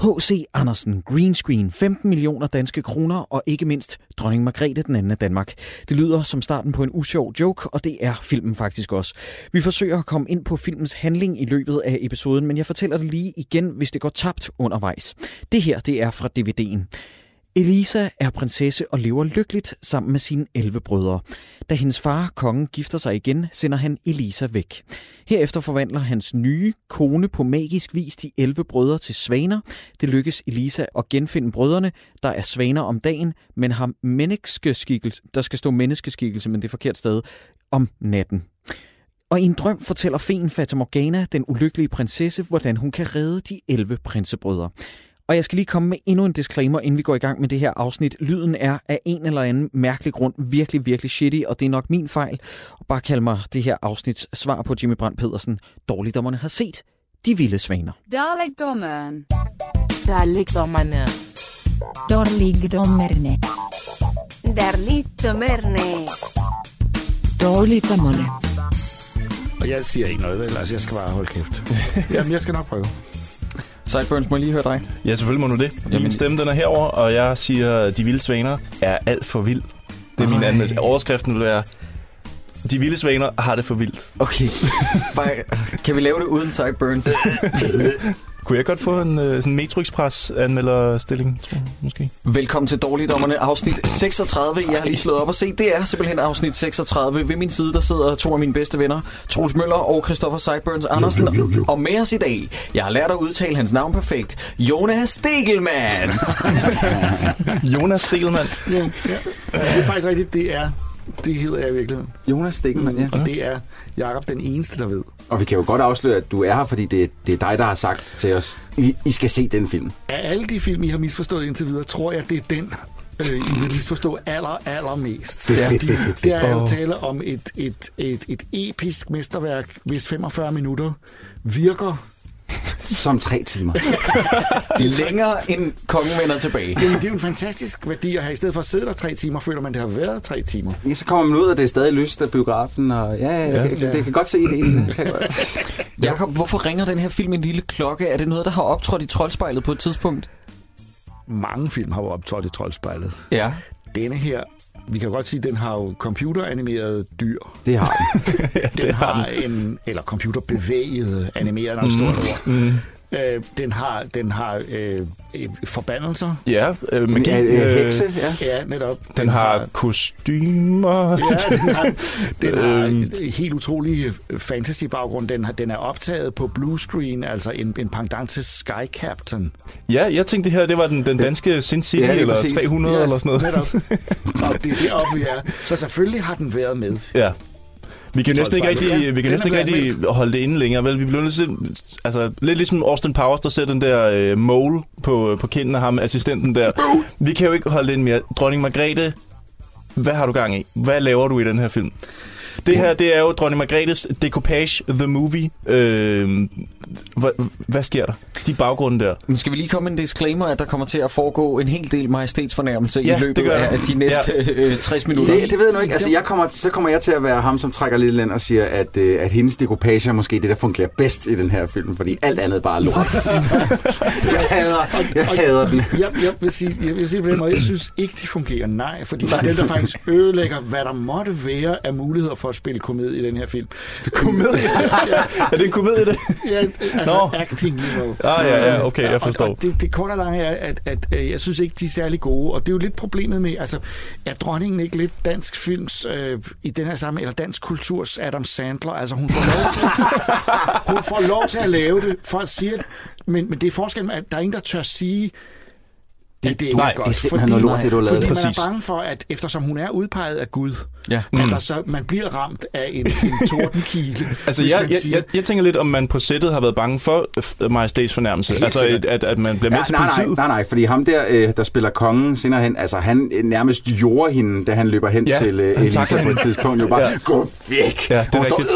H.C. Andersen, green screen, 15 millioner danske kroner og ikke mindst dronning Margrethe den anden af Danmark. Det lyder som starten på en usjov joke, og det er filmen faktisk også. Vi forsøger at komme ind på filmens handling i løbet af episoden, men jeg fortæller det lige igen, hvis det går tabt undervejs. Det her, det er fra DVD'en. Elisa er prinsesse og lever lykkeligt sammen med sine 11 brødre. Da hendes far, kongen, gifter sig igen, sender han Elisa væk. Herefter forvandler hans nye kone på magisk vis de 11 brødre til svaner. Det lykkes Elisa at genfinde brødrene, der er svaner om dagen, men har menneskeskikkelse, der skal stå menneskeskikkelse, men det er forkert sted, om natten. Og i en drøm fortæller feen Fata Morgana, den ulykkelige prinsesse, hvordan hun kan redde de 11 prinsebrødre. Og jeg skal lige komme med endnu en disclaimer, inden vi går i gang med det her afsnit. Lyden er af en eller anden mærkelig grund virkelig, virkelig shitty, og det er nok min fejl. Og bare kald mig det her afsnits svar på Jimmy Brandt Pedersen. Dårligdommerne har set De Vilde Svaner. Dalekdommeren. Dalekdommerne. Dårligdommerne. Derlitdommerne. Dårligdommerne. Og jeg siger ikke noget, vel? Altså, jeg skal bare holde kæft. Jamen, jeg skal nok prøve. Sideburns, må jeg lige høre dig? Ja, selvfølgelig må du det. Min Jamen- stemme den er herover, og jeg siger, de vilde svaner er alt for vild. Det er min anmeldelse. Overskriften vil være, de vilde svaner har det for vildt. Okay. Bare, kan vi lave det uden Sideburns? Kunne jeg godt få en uh, sådan Metro Express anmelderstilling, tror jeg, måske? Velkommen til Dårligdommerne, afsnit 36. Jeg har lige slået op og set. Det er simpelthen afsnit 36. Ved min side, der sidder to af mine bedste venner, Troels Møller og Christoffer Sideburns Andersen. Og med os i dag, jeg har lært at udtale hans navn perfekt, Jonas Stegelmann. Jonas Stelmann. Ja, ja. Det er faktisk rigtigt, det er... Det hedder jeg i virkeligheden. Jonas Stikkelmann, ja. Og det er Jakob den eneste, der ved. Og vi kan jo godt afsløre, at du er her, fordi det, det er dig, der har sagt til os, I, I skal se den film. Af alle de film, I har misforstået indtil videre, tror jeg, det er den, øh, I vil misforstå aller, allermest. Det er fedt, fedt, fedt, Det fedt. er jo tale om et, et, et, et episk mesterværk, hvis 45 minutter virker. Som tre timer. Længere end kongen vender tilbage. Jamen, det er jo en fantastisk værdi at have. I stedet for at sidde der tre timer, føler man, det har været tre timer. Ja, så kommer man ud, og det er stadig lyst af biografen, og ja, ja, ja. Det, det kan godt se det. Det godt. Jakob, hvorfor ringer den her film en lille klokke? Er det noget, der har optrådt i troldspejlet på et tidspunkt? Mange film har jo optrådt i troldspejlet. Ja. Denne her, vi kan godt sige, den har jo computeranimeret dyr. Det har den. Den har en, eller computerbevæget animeret, når mm. stort ord. Mm. Øh, den har, den har øh, øh, forbandelser. Ja, øh, magi. Ja, øh, hekse, ja. Ja, netop. Den har kostymer. Ja, den har, den har Øhm. en helt utrolig fantasy-baggrund. Den, har, den er optaget på blue screen, altså en, en pendant til Sky Captain. Ja, jeg tænkte, det her det var den, den danske Sin City, Ja, eller præcis. 300 yes, eller sådan noget. Netop. Og det er deroppe, vi er. Så selvfølgelig har den været med. Ja. Vi kan næsten ikke rigtig, vi kan næsten ikke rigtig holde det inde længere, vel? Vi bliver nødt til, altså lidt ligesom Austin Powers, der sætter den der øh, mole på, på kinden af ham, assistenten der. Vi kan jo ikke holde det inde mere. Dronning Margrethe, hvad har du gang i? Hvad laver du i den her film? Det her, det er jo Dronning Margrethes Decoupage The Movie. Øh, hvad, hvad sker der? De baggrunde der. Men skal vi lige komme med en disclaimer, at der kommer til at foregå en hel del majestætsfornærmelse Ja, i det løbet gør af de næste øh, 60 minutter? Det, det ved jeg nu ikke. Altså, jeg kommer, så kommer jeg til at være ham, som trækker lidt land og siger, at, øh, at hendes dekopage er måske det, der fungerer bedst i den her film, fordi alt andet bare er lort. jeg hader, jeg hader den. Jeg, jeg, vil sige, jeg vil sige på den måde, jeg synes ikke, de fungerer. Nej, fordi det er dem, der faktisk ødelægger, hvad der måtte være af muligheder for at spille komedie i den her film. Komedie? er det en komedie, det? Ja, altså Nå. acting niveau. Ah, ja, ja, okay, jeg Og, forstår. og det, det korte og lange er, at, at, at jeg synes ikke, de er særlig gode. Og det er jo lidt problemet med, altså, er dronningen ikke lidt dansk films øh, i den her sammen, eller dansk kulturs Adam Sandler? Altså, hun får lov til, hun får lov til at lave det. Folk siger, men, men det er forskellen, at der er ingen, der tør sige, det, det er nej, godt. Det er simpelthen noget lort, det du har lavet. Fordi man er bange for, at eftersom hun er udpeget af Gud, Ja. at der så, man bliver ramt af en, en tordenkile. Altså, jeg, jeg, jeg, jeg tænker lidt, om man på sættet har været bange for øh, majestætsfornærmelse. Helt Altså, sikkert. at, at man bliver med Ja, til nej, nej, politiet. nej, nej, fordi ham der, øh, der spiller kongen senere hen, altså han øh, nærmest jorder hende, da han løber hen Ja, til øh, Elisa på et tidspunkt. Jo bare, Ja. gå væk! Ja, det er rigtigt.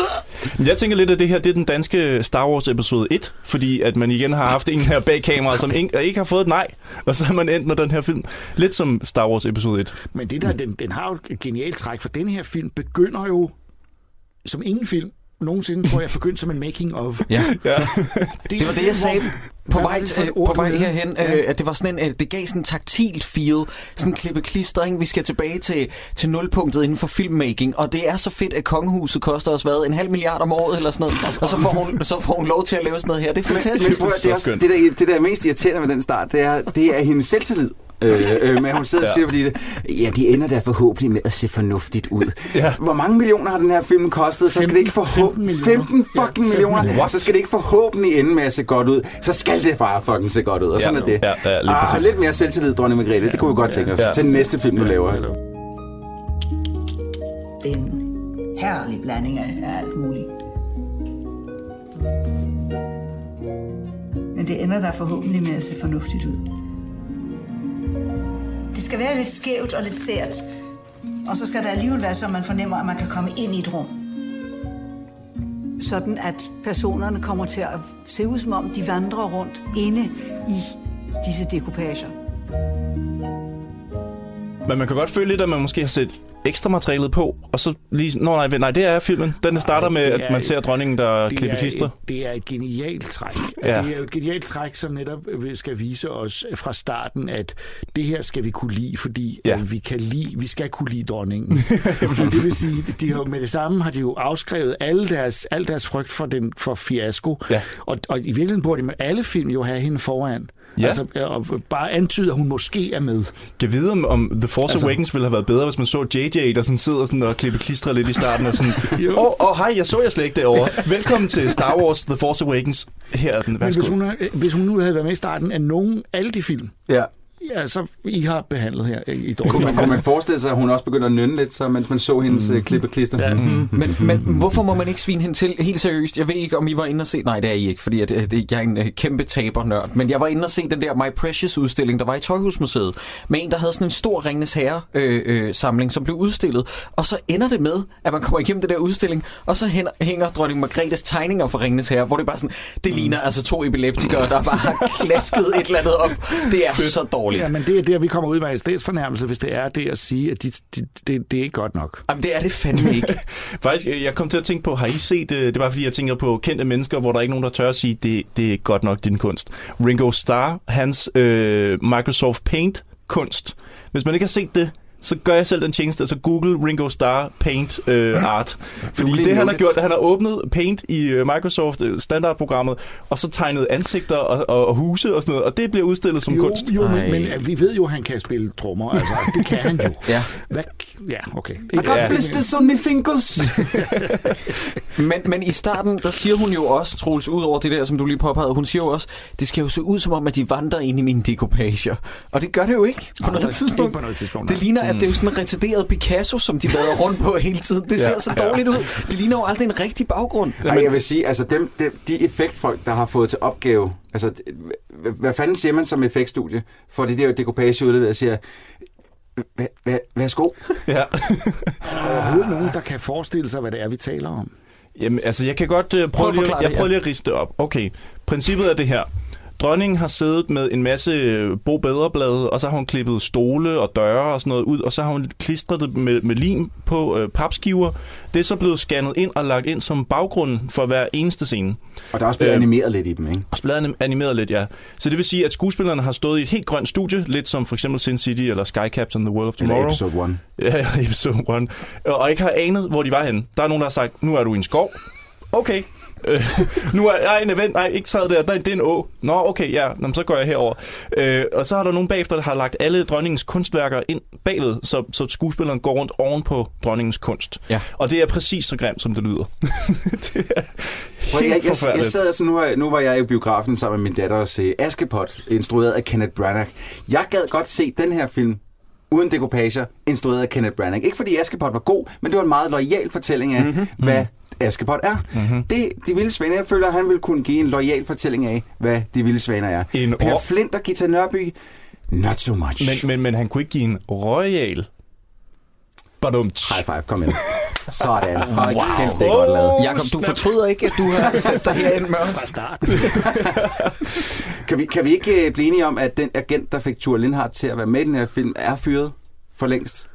Jeg tænker lidt, at det her det er den danske Star Wars episode 1, fordi at man igen har haft en her bag kamera, som ikke, ikke har fået et nej, og så har man endt med den her film. Lidt som Star Wars episode 1. Men det der, den, den har jo et genialt træk, for den her film begynder jo som ingen film nogensinde, tror jeg, begyndte som en making of. Ja. Ja. Det var det, jeg sagde på Hvad vej, øh, ord, på vej herhen, Ja. øh, at det var sådan en, øh, det gav sådan en taktilt feel, sådan en klippe klistring. Vi skal tilbage til, til nulpunktet inden for filmmaking, og det er så fedt, at kongehuset koster os hvad, en halv milliard om året eller sådan noget, og så får hun, så får hun lov til at lave sådan noget her. Det er Men, men fantastisk. prøv, at- det, er Så også, det, der, det der er mest irriterende med den start, det er, det er hendes selvtillid. Øh, øh, men hun sidder og Ja. siger, fordi det, ja, de ender der forhåbentlig med at se fornuftigt ud. Ja. Hvor mange millioner har den her film kostet? Så skal det ikke 15 forhåbentlig... millioner. 15 Ja, fucking 15 millioner. millioner. Så skal det ikke forhåbentlig ende med at se godt ud. Så skal det bare fucking se godt ud. Og sådan Ja, er det. ja, ja, lige ah, præcis. lidt mere selvtillid, dronning Margrethe. Det kunne vi godt tænke os. Ja. Til den næste film, du laver. Det er en herlig blanding af, af alt muligt. Men det ender der forhåbentlig med at se fornuftigt ud. Det skal være lidt skævt og lidt sært. Og så skal der alligevel være så, man fornemmer, at man kan komme ind i et rum. Sådan at personerne kommer til at se ud, som om de vandrer rundt inde i disse dekopager. Men man kan godt føle lidt, at man måske har set ekstra materialet på, og så lige... Nå nej, nej, det er filmen. Den starter med, at man ser dronningen, der klipper er, klister. et, det er et genialt træk. Ja. Det er et genialt træk, som netop øh, skal vise os fra starten, at det her skal vi kunne lide, fordi Ja. ja. vi kan lide, vi skal kunne lide dronningen. Så det vil sige, de har, med det samme har de jo afskrevet alle deres, al deres frygt for, den, for fiasko. Ja. Og, og i virkeligheden burde de med alle film jo have hende foran. Ja. Altså, og bare antyde, at hun måske er med. Jeg ved, om, om The Force Altså- Awakens ville have været bedre, hvis man så JJ, der sådan sidder sådan og klipper klistre lidt i starten og sådan, åh, oh, oh, hej, jeg så jer slet ikke derovre. Velkommen til Star Wars The Force Awakens. Her er den, Men hvis hun, hvis hun nu havde været med i starten af nogen, alle de film, Ja. Ja, så I har behandlet her i Kunne man, kunne man forestille sig, at hun også begynder at nynne lidt, så, mens man så hendes mm. klippe klister? Ja. Mm. Men, men hvorfor må man ikke svine hende til? Helt seriøst, jeg ved ikke, om I var inde og se... Nej, det er I ikke, fordi at, at, jeg er en øh, kæmpe tabernørd. Men jeg var inde og se den der My Precious-udstilling, der var i Tøjhusmuseet, med en, der havde sådan en stor Ringnes Herre-samling, som blev udstillet. Og så ender det med, at man kommer igennem det der udstilling, og så hænger, hænger dronning Margrethes tegninger for Ringnes Herre, hvor det bare sådan, det ligner altså to epileptikere, der bare har klasket et eller andet op. Det er så dårligt. Ja, men det er der, vi kommer ud med en statsfornærmelse, hvis det er det at sige, at de, de, det, det er ikke godt nok. Jamen, det er det fandme ikke. Faktisk, jeg kom til at tænke på, har I set, øh, det var fordi, jeg tænker på kendte mennesker, hvor der er ikke nogen, der tør at sige, det, det er ikke godt nok din kunst. Ringo Starr, hans øh, Microsoft Paint kunst. Hvis man ikke har set det, så gør jeg selv den tjeneste, altså Google Ringo Starr Paint øh, Art. Fordi det han har gjort, han har åbnet Paint i øh, Microsoft øh, standardprogrammet, og så tegnet ansigter og, og, og huse og sådan noget, og det bliver udstillet som jo, kunst. jo men, men at vi ved jo, at han kan spille trommer. Altså, det kan han jo. Ja. Hvad, ja, okay. I got Ja. blisters on my fingers. Men, men i starten, der siger hun jo også, Troels, ud over det der, som du lige påpegede, hun siger jo også, det skal jo se ud som om, at de vandrer ind i mine dekopager. Og det gør det jo ikke på Nej, noget ikke tidspunkt. på noget tidspunkt, Det ligner, at det er jo sådan en retarderet Picasso, som de vader rundt på hele tiden. Det ser Ja. så dårligt ud. Det ligner jo aldrig en rigtig baggrund. Ej, jeg vil sige, altså dem, dem, de effektfolk, der har fået til opgave, altså hvad fanden siger man som effektstudie, for det der dekopage udledet og siger, "Hva- hva- værsgo. Ja. overhovedet nogen, der kan forestille sig, hvad det er, vi taler om. Jamen, altså, jeg kan godt uh, Prøv prøve, at lige, jeg det, prøver ja. lige at riste det op. Okay, princippet er det her. Dronningen har siddet med en masse øh, Bo Bedreblade, og så har hun klippet stole og døre og sådan noget ud, og så har hun klistret det med, med lim på øh, papskiver. Det er så blevet scannet ind og lagt ind som baggrund for hver eneste scene. Og der er også blevet Øh, animeret lidt i dem, ikke? Og så blevet anim- animeret lidt, ja. Så det vil sige, at skuespillerne har stået i et helt grønt studie, lidt som for eksempel Sin City eller Sky Captain The World of Eller Tomorrow. episode 1. Ja, ja, episode 1. Og ikke har anet, hvor de var henne. Der er nogen, der har sagt, nu er du i en skov. Okay. Øh, nu er jeg en event. Nej, ikke taget der. Nej, det er en å. Nå, okay, ja. Nå, så går jeg herover. Øh, og så har der nogen bagefter, der har lagt alle dronningens kunstværker ind bagved, så, så skuespilleren går rundt oven på dronningens kunst. Ja. Og det er præcis så grimt, som det lyder. det er jeg, helt jeg, jeg forfærdeligt. sad altså, nu, var- nu var jeg i biografen sammen med min datter og se Askepot, instrueret af Kenneth Branagh. Jeg gad godt se den her film uden dekopager, instrueret af Kenneth Branagh. Ikke fordi Askepot var god, men det var en meget lojal fortælling af, mm-hmm. hvad Askepot er. Mm-hmm. Det, de vilde svaner, jeg føler, at han vil kunne give en lojal fortælling af, hvad de vilde svaner er. En per Flint og Gita Nørby, not so much. Men, men, men han kunne ikke give en royal. Badum. High five, kom ind. Sådan. Hold wow. kæft, det er godt lavet. Jakob, du fortryder ikke, at du har sat dig herind med os? Fra start. Kan vi, kan vi ikke øh, blive enige om, at den agent, der fik Thor Lindhardt til at være med i den her film, er fyret for længst?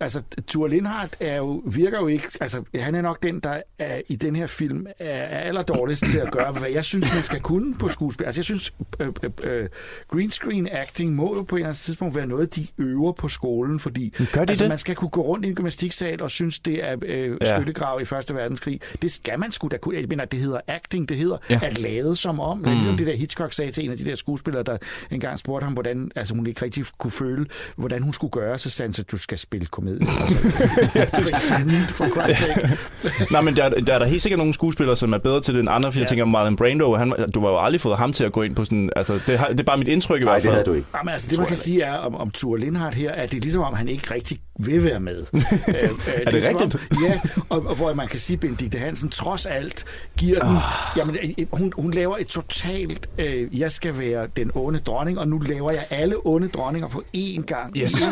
Altså, Thor Lindhardt er jo, virker jo ikke... Altså, han er nok den, der er, i den her film er, er allerdårligst til at gøre, hvad jeg synes, man skal kunne på skuespil. Altså, jeg synes, øh, øh, øh, green screen acting må jo på et eller andet tidspunkt være noget, de øver på skolen, fordi Gør de altså, det? man skal kunne gå rundt i en gymnastiksal og synes, det er øh, Ja. skyttegrav i Første Verdenskrig. Det skal man sgu da kunne. Jeg mener, det hedder acting, det hedder Ja. at lade som om. Mm. Ligesom det der Hitchcock sagde til en af de der skuespillere, der engang spurgte ham, hvordan altså, hun ikke rigtig kunne føle, hvordan hun skulle gøre, så sagde han, at du skal spille komedie. Altså, det for Christ's sake. Nej, men der, der er der helt sikkert nogle skuespillere, som er bedre til det end andre, fordi ja. jeg Ja. tænker, Marlon Brando, han, du var jo aldrig fået ham til at gå ind på sådan... Altså, det, har, det er bare mit indtryk i Nej, hvert det fald. havde du ikke. Jamen, altså, det man kan sige er om, om Thor Lindhardt her, at det er ligesom om, han ikke rigtig vil være med. øh, øh, Er det som rigtigt? Om, ja, og, og, hvor man kan sige, at Benedikte Hansen trods alt giver den... Jamen, øh, hun, hun laver et totalt... Øh, jeg skal være den onde dronning, og nu laver jeg alle onde dronninger på én gang. Yes.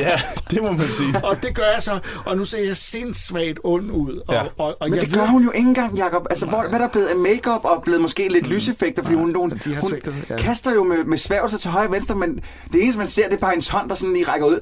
ja, det må man sige. Og det gør jeg så, og nu ser jeg sindssygt ond ud. Og, Ja. og, og Men jeg det gør ved- hun jo ikke engang, Jacob. Altså, hvor, hvad er der blevet af makeup og blevet måske lidt lyseffekter, fordi hun, hun, de har hun svigtet, ja. kaster jo med, med sværgelser til højre og venstre, men det eneste, man ser, det er bare hendes hånd, der sådan lige rækker ud.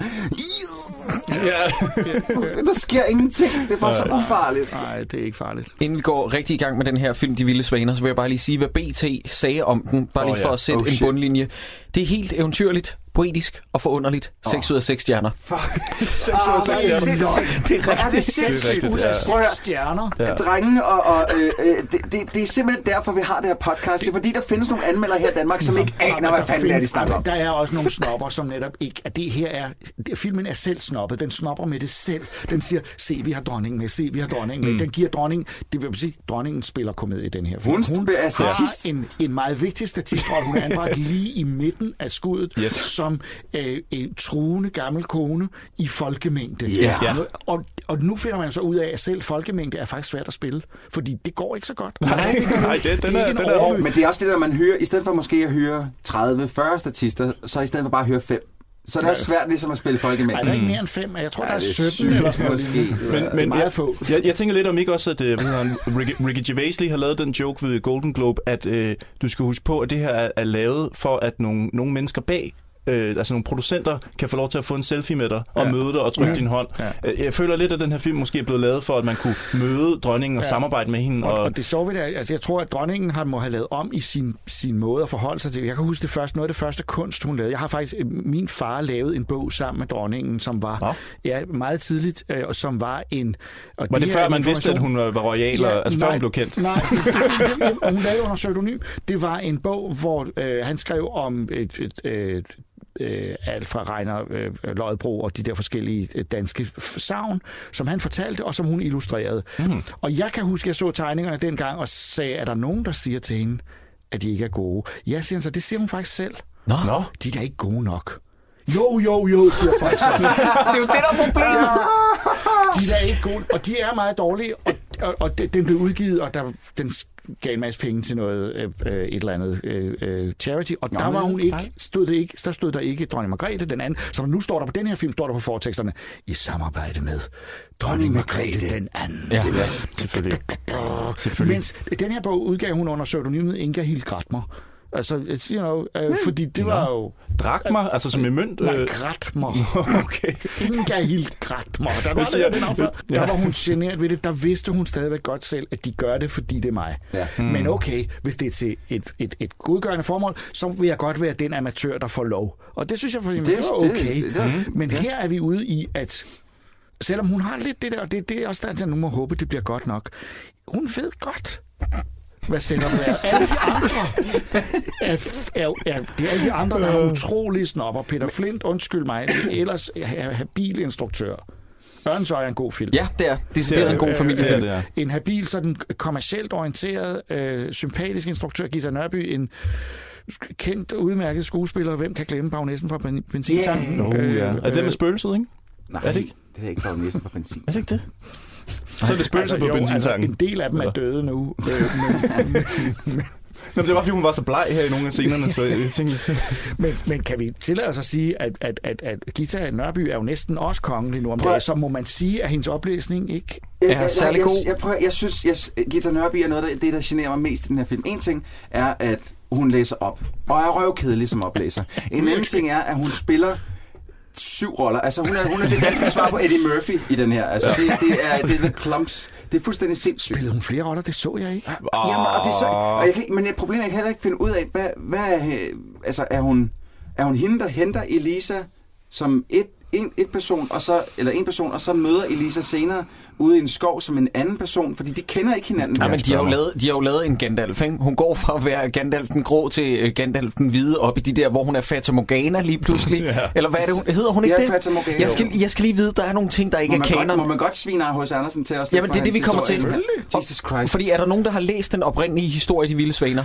Ja. Der sker ingenting. Det er bare så ufarligt. Nej, det er ikke farligt. Inden vi går rigtig i gang med den her film, De Vilde Svaner, så vil jeg bare lige sige, hvad BT sagde om den. Bare lige for ja. at sætte Oh, en bundlinje. Det er helt eventyrligt, poetisk og forunderligt. 6 ud af 6 stjerner. Fuck. Seks Ah, ud af seks hvor er det stjerner. sindssygt. Det er er rigtigt. Det er sindssygt. rigtigt, Ud af ja. Prøv at høre. seks stjerner. Ja. Drengene, og, og øh, øh, det, det, det er simpelthen derfor, vi har det her podcast. Det er fordi, der findes nogle anmeldere her i Danmark, som ikke aner, hvad fanden det er, de snakker om. Der er også nogle snopper, som netop ikke... At det her er... Det, filmen er selv snoppet. Den snopper med det selv. Den siger, se, vi har dronningen med. Se, vi har dronningen med. Den giver dronningen... Det vil sige, dronningen spiller komedie i den her film. Hun er har statist. en, en meget vigtig statistrolle. Hun er anbragt lige i midten af skuddet, Yes. som øh, en truende gammel kone i folkemængde. Ja. Ja. Og, og nu finder man så ud af, at selv folkemængde er faktisk svært at spille. Fordi det går ikke så godt. Nej, nej, det, den er, den er hård. Men det er også det der, man hører, i stedet for måske at høre 30-40 statister, så i stedet for bare at høre 5. Så det er også svært ligesom at spille folk Ej, imellem. der er ikke mere end fem. Jeg tror, Ja, der er det er 17 sygt, eller sådan noget. Men, men meget jeg, få. jeg, jeg tænker lidt om ikke også, at øh, hvad hedder han, Ricky, Ricky Gervais lige har lavet den joke ved Golden Globe, at øh, du skal huske på, at det her er, er lavet for, at nogle, nogle mennesker bag øh, altså nogle producenter kan få lov til at få en selfie med dig og Ja. møde dig og trykke Ja. din hånd. Ja. Øh, Jeg føler lidt, at den her film måske er blevet lavet for, at man kunne møde dronningen og Ja. samarbejde med hende. Og, Og, og det så vi der, altså jeg tror, at dronningen har, må have lavet om i sin, sin måde at forholde sig til. Jeg kan huske det første, noget af det første kunst, hun lavede. Jeg har faktisk, øh, min far lavet en bog sammen med dronningen, som var Nå. ja, meget tidligt, øh, og som var en... Og var det her før, man vidste, at hun var royal, ja, altså før hun blev kendt? Nej, det, det, det, hun lavede under pseudonym. Det var en bog, hvor øh, han skrev om et, et, et, øh, alt fra Reiner øh, Løjbro og de der forskellige øh, danske savn, som han fortalte, og som hun illustrerede. Mm. Og jeg kan huske, at jeg så tegningerne dengang og sagde, er der nogen, der siger til hende, at de ikke er gode? Ja, siger han så. Det siger hun faktisk selv. Nå, Nå, De er da ikke gode nok. Jo, jo, jo, siger folk så. det er jo det, der er problemet. De er da ikke gode, og de er meget dårlige, og, og, og den blev udgivet, og der, den gav en masse penge til noget, øh, øh, et eller andet øh, øh, charity, og der var hun ikke, stod det ikke, der stod der ikke dronning Margrethe, den anden, så nu står der på den her film, står der på forteksterne, i samarbejde med dronning Margrethe den anden. Ja. selvfølgelig. Selvfølgelig. Mens den her bog udgav hun under pseudonymet Inga Hild Gratmer. Altså, you know, øh, fordi det var jo... Drakmer, altså som i mønt? Nej, øh, Gratmer. Okay. Inga Hild Gratmer. Der var, der, der var hun generet ved det. Der vidste hun stadigvæk godt selv, at de gør det, fordi det er mig. Ja. Mm. Men okay, hvis det er til et, et, et godgørende formål, så vil jeg godt være den amatør, der får lov. Og det synes jeg faktisk, det, Det- var det- okay. det- Men her er vi ude i, at selvom hun har lidt det der, og det, det er også der, at jeg nu må håbe, det bliver godt nok. Hun ved godt, hvad setup er. Alle de andre er, er, er, det er alle de andre, der er utrolige snopper. Peter Flint, undskyld mig, ellers er habil instruktør. Ørnsøj er en god film. Ja, det er. Det, det er en god familiefilm. Det er det, En habil, sådan kommercielt orienteret, øh, sympatisk instruktør, Gita Nørby, en kendt, udmærket skuespiller. Hvem kan glemme Bagnæssen fra ben- benzintanken? Yeah. Oh, ja. Er det med spøgelset, ikke? Nej, Er det ikke? Det er ikke for næsten på benzin. Er det ikke det? Så er det spøgelset på jo, altså, benzintanken. en del af dem er døde nu. Øh, Nå, men det var, fordi hun var så bleg her i nogle af scenerne, så jeg tænkte... Men, men kan vi tillade os at sige, at, at, at, at Gita Nørby er jo næsten også kongelig nu om Prøv- dagen, så må man sige, at hendes oplæsning ikke... Er særlig jeg, jeg, god. Jeg, prøver, jeg synes, jeg, Gita Nørby er noget af det, der generer mig mest i den her film. En ting er, at hun læser op, og er røvkedelig som oplæser. En anden ting er, at hun spiller syv roller. Altså, hun er, hun er det danske svar på Eddie Murphy i den her. Altså, det, det, er, det er The Clumps. Det er fuldstændig sindssygt. Spillede hun flere roller? Det så jeg ikke. Jamen, og det er så, og jeg kan, men et problem, jeg kan heller ikke finde ud af, hvad, hvad er, øh, altså, er hun, er hun hende, der henter Elisa som et, en, et person, og så, eller en person, og så møder Elisa senere ude i en skov som en anden person, fordi de kender ikke hinanden. Nej, men de har, jo lavet, de har jo lavet en Gandalf, ikke? Hun går fra at være Gandalf den grå til øh, Gandalf den hvide op i de der, hvor hun er Fata Morgana lige pludselig. ja. Eller hvad er det, hun, hedder hun ikke Ja, det? Fata Morgana. Jeg skal, jeg skal lige vide, der er nogle ting, der ikke må er man, kanon. godt, må man godt svine hos Andersen til os? Jamen, det er det, vi kommer til. Jesus Christ. Fordi er der nogen, der har læst den oprindelige historie, De Vilde Svaner?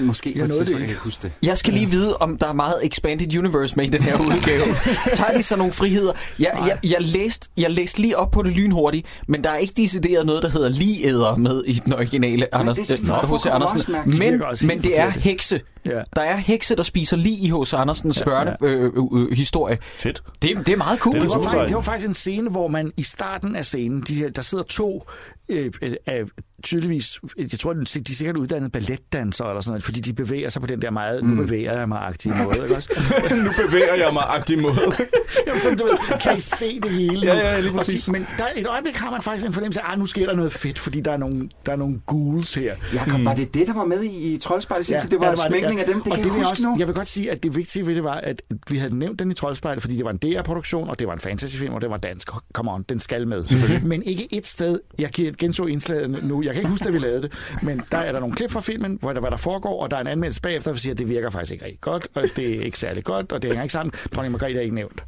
Måske på et tidspunkt, jeg huske det. Jeg skal lige vide, om der er meget Expanded Universe med i den her udgave. Tager de så nogle friheder? Jeg, jeg, jeg, læste, jeg læste lige op på det lynhurtigt, men der er ikke decideret noget, der hedder ligeæder med i den originale Anders, det øh, H.C. Andersen. Men, men det er hekse. Ja. Der er hekse, der spiser lige i H.C. Andersens børnehistorie. Øh, øh, historie. Fedt. det, det er meget cool. Det Det var, faktisk, det var faktisk en scene, hvor man i starten af scenen, de her, der sidder to, øh, øh, øh, tydeligvis, jeg tror, de er sikkert uddannede balletdansere eller sådan noget, fordi de bevæger sig på den der meget, mm. nu bevæger jeg mig aktive måde, ikke også? nu bevæger jeg mig agtig måde. Jamen, sådan, du ved, kan I se det hele? Ja, nu? ja, lige præcis. de- Men der, et øjeblik har man faktisk en fornemmelse af, at nu sker der noget fedt, fordi der er nogle, der er nogle ghouls her. Jakob, var det det, der var med i, i Troldspejlet? Ja, det var, ja, ja, smækning af dem, det og kan det jeg huske også, nu. Jeg vil godt sige, at det vigtige ved det var, at vi havde nævnt den i Troldspejlet, fordi det var en DR-produktion, og det var en fantasyfilm, og det var dansk. Come on, den skal med. Men ikke et sted, jeg genså indslaget nu, jeg kan ikke huske, at vi lavede det, men der er der nogle klip fra filmen, hvor der, hvad der foregår, og der er en anmeldelse bagefter, der siger, at det virker faktisk ikke rigtig godt, og det er ikke særlig godt, og det hænger ikke sammen. Dronning Margrethe er ikke nævnt.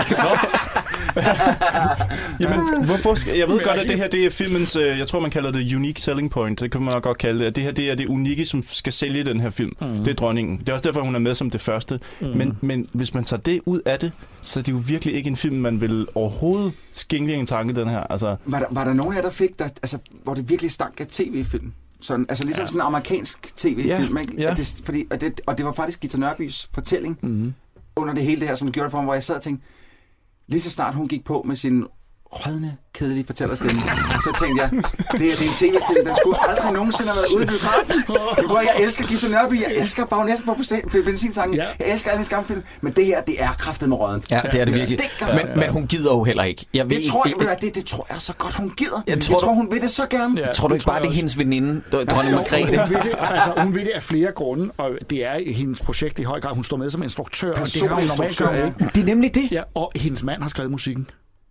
Jamen, hvorfor skal... Jeg ved Men godt, at det her det er filmens... øh, Jeg tror, man kalder det unique selling point. Det kan man godt kalde det. At det her det er det unikke, som skal sælge den her film. Mm. Det er dronningen. Det er også derfor, hun er med som det første. Mm. Men, men hvis man tager det ud af det, så er det jo virkelig ikke en film, man vil overhovedet skænke en tanke, den her. Altså, Var der, var der nogen af jer, der fik, der, altså, hvor det virkelig stank af tv-film? Sådan, altså ligesom ja. sådan en amerikansk tv-film, Ja, ikke? ja. Det, fordi, og, det, og det var faktisk Gita Nørbys fortælling mm. under det hele det her, som gjorde det for mig, hvor jeg sad og tænkte, lige så snart hun gik på med sin rødne, kedelige fortællerstemme, så tænkte jeg, det er, det er en tv-film, den skulle aldrig nogensinde have været ude i biografen. Jeg, tror, jeg elsker Gita Nørby, jeg elsker Bagnæsten på bens- benzintanken, Ja. jeg elsker alle hendes gamle film, men det her, det er kraftet med røden. Ja, det er det virkelig. Men, men hun gider jo heller ikke. Jeg ved Det tror jeg, ikke, det, det tror jeg så godt, hun gider. Jeg tror, jeg tror hun vil det så gerne. Ja. Tror du ikke tror bare, det er hendes veninde, dr- dronning Margrethe? Hun vil, det, altså, hun vil det af flere grunde, og det er hendes projekt i høj grad. Hun står med som instruktør, og det har hun normalt ja. ikke. Det er nemlig det. Ja, og hendes mand har skrevet musikken.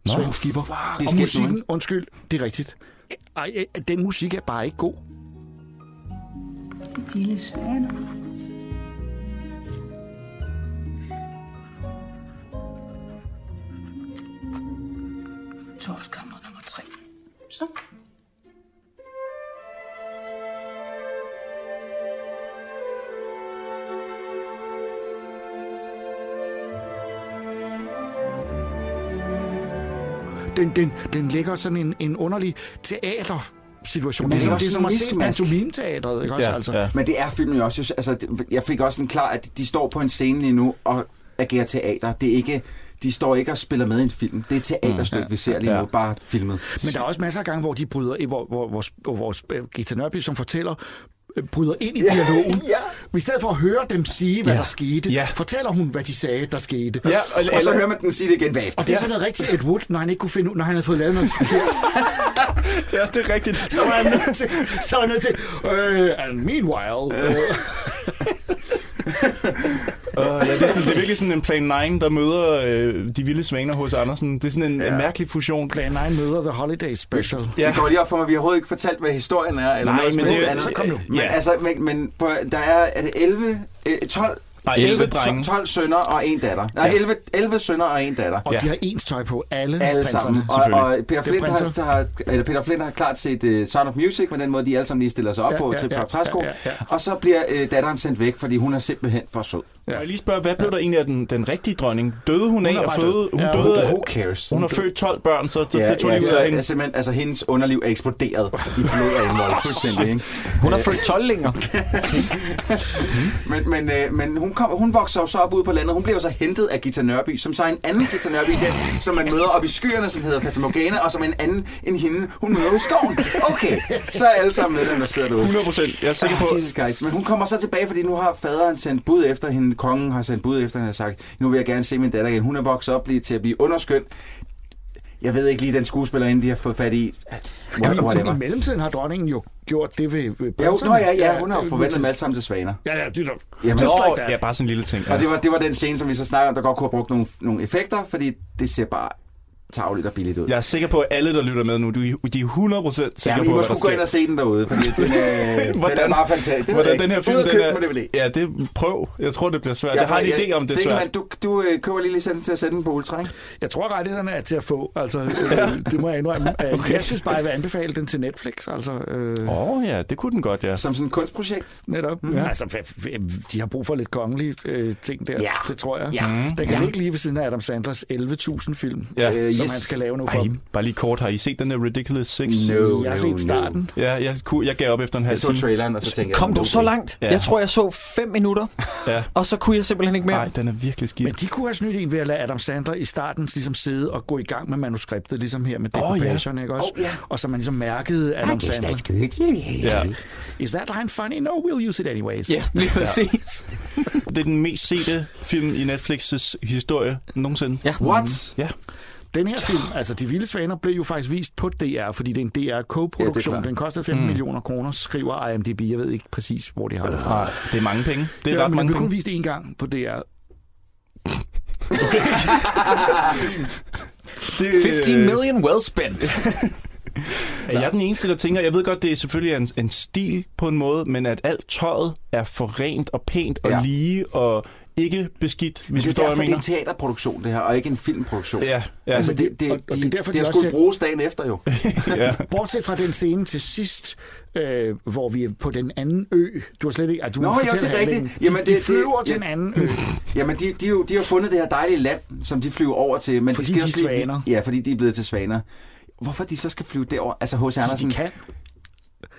Svend Skipper. Det er Og nu, musikken, ikke? undskyld, det er rigtigt. Ej, den musik er bare ikke god. Vilde svaner. Toftkammer nummer tre. Så. Den, den, den lægger sådan en, en underlig teater situation. Det er, det er som, det er som at se miskmask. pantomime-teatret, ikke også? ja, altså? ja. Men det er filmen jo også. Altså, jeg fik også en klar, at de står på en scene lige nu og agerer teater. Det er ikke, de står ikke og spiller med i en film. Det er et teaterstykke, vi ser lige nu, Ja. bare filmet. Men der er også masser af gange, hvor de bryder, hvor, hvor, hvor, hvor, hvor Gita Nørby, som fortæller, bryder ind i dialogen. Ja. I stedet for at høre dem sige, hvad Ja. der skete, Ja. fortæller hun, hvad de sagde, der skete. Ja, Og, og så hører man den sige det igen bagefter. Og det er sådan noget rigtigt Ed Wood, når han ikke kunne finde ud, når han havde fået lavet noget ja, det er rigtigt. så var han nødt til, så var han nødt til, øh, and meanwhile, øh, Uh, ja, det, er sådan, det er virkelig sådan en Plan 9, der møder øh, de vilde svaner hos Andersen. Det er sådan en, ja. en mærkelig fusion. Plan 9 møder The Holiday Special. Ja. Det går lige op for mig, vi har overhovedet ikke fortalt, hvad historien er. Eller Nej, noget men det- andet. så kom nu. Men, Ja. altså, men, men på, der er, er det 11, øh, 12, Nej, 11 drenge. 12 sønner og en datter. Nej, Ja. 11, 11 sønner og en datter. Og Ja. de har ens tøj på, alle, Alle prinserne. sammen. Og, og Peter, er Flint har, har, eller Peter Flint har klart set uh, Sound of Music, med den måde, de alle sammen lige stiller sig op Ja, på ja, Trip ja, Træsko. ja, ja, ja. Og så bliver uh, datteren sendt væk, fordi hun er simpelthen for sød. Må jeg lige spørge, hvad blev der egentlig af den, den rigtige dronning? Døde hun, Hun af at føde? Hun Ja, døde af, Who cares? hun har født 12 børn, så det, Ja, det tog ja, lige ud så af er hende. simpelthen, altså hendes underliv er eksploderet i blod og indvold, fuldstændig, ikke? Hun har født 12 længere. Men, men, øh, men hun, kom, hun vokser jo så op ude på landet. Hun bliver jo så hentet af Gita Nørby, som så er en anden Gita Nørby, igen, som man møder op i skyerne, som hedder Fata Morgana, og som en anden end hende, hun møder i skoven. Okay, så er alle sammen med dem, der sidder derude. 100 procent. Jeg er sikker på, Ah, Jesus Christ. Men hun kommer så tilbage, fordi nu har faderen sendt bud efter hende. Kongen har sendt bud efter hende og sagt, nu vil jeg gerne se min datter igen. Hun er vokset op lige til at blive underskøn. Jeg ved ikke lige den skuespillerinde, de har fået fat i. Ja, men, Whatever. I mellemtiden har dronningen jo gjort det ved, ved Jo, prinserne. nå ja, ja, hun har det- forventet dem alle sammen til svaner. Ja, ja, det er Jamen, Nå, ja, bare sådan en lille ting. Ja. Og det var, det var den scene, som vi så snakker om, der godt kunne have brugt nogle, nogle effekter, fordi det ser bare tavligt og billigt ud. Jeg er sikker på, at alle, der lytter med nu, de, de er 100 procent sikre Ja, men I på, må der gå ind og se den derude, fordi den, øh, den er Hvordan- bare fantastisk. Det jeg Hvordan ikke. den her film, den er... på DVD. Ja, det prøv. Jeg tror, det bliver svært. Ja, Jeg har en idé om, det er svært. Du, du øh, køber lige licensen til at sætte den på Ultra, ikke? Jeg tror, rettighederne er til at få. Altså, øh, det må jeg indrømme. Okay. Jeg synes bare, jeg vil anbefale den til Netflix. Altså, øh, Åh oh, ja, det kunne den godt, ja. Som sådan et kunstprojekt. netop. Ja. Altså, f- f- de har brug for lidt kongelige øh, ting der. Ja. Det tror jeg. Ja. Mm. Den kan ligge lige ved siden af Adam Sandlers 11.000 film, ja. Øh, som han skal lave nu for Ej, bare lige kort. Har I set den der Ridiculous Six? No, Jeg har no, set no. starten. Ja, jeg, kunne, jeg gav op efter en halv Jeg så time. traileren, og så tænkte jeg... Kom du okay. så langt? Ja. Jeg tror, jeg så 5 minutter, Ja. og så kunne jeg simpelthen ikke mere. Nej, den er virkelig skidt. Men de kunne have snydt en ved at lade Adam Sandler i starten ligesom sidde og gå i gang med manuskriptet, ligesom her med Åh, ja. decoupagerne, ikke også? Åh, ja. Og så man ligesom mærkede Adam Sandler. Ja. Is that line funny? No, we'll use it anyways. Ja, lige præcis. Det er den mest sete film i Netflix' historie nogensinde. Ja. What? Ja. Den her film, altså De Vilde Svaner, blev jo faktisk vist på DR, fordi det er en DR Ja, det co-produktion. er klart. den kostede 15 mm. millioner kroner, skriver IMDb. Jeg ved ikke præcis, hvor de har det fra. Nej, det er mange penge. Det er Ja, ret men den mange blev kun penge. vist én gang på DR. Det, 15 million well spent. Er jeg den eneste, der tænker, jeg ved godt, det er selvfølgelig en, en stil på en måde, men at alt tøjet er for rent og pænt og Ja. ja. lige og ikke beskidt, hvis Det du er forstår, hvad derfor, jeg det er mener. en teaterproduktion, det her, og ikke en filmproduktion. Ja, ja. Altså, det, det- det, og- og det er de, derfor, det de har skulle bruges dagen efter, jo. ja. Bortset fra den scene til sidst, øh, hvor vi er på den anden ø. Du har slet ikke... Altså, du Nå, jo, det er rigtigt. handlingen. Jamen, de, det- de det- flyver til ja. en anden ø. Jamen, de, de, de, de har fundet det her dejlige land, som de flyver over til. Men Fordi de, skal de er svaner. Ja, fordi de er blevet til svaner. Hvorfor de så skal flyve derover? Altså, H.C. Andersen, De kan.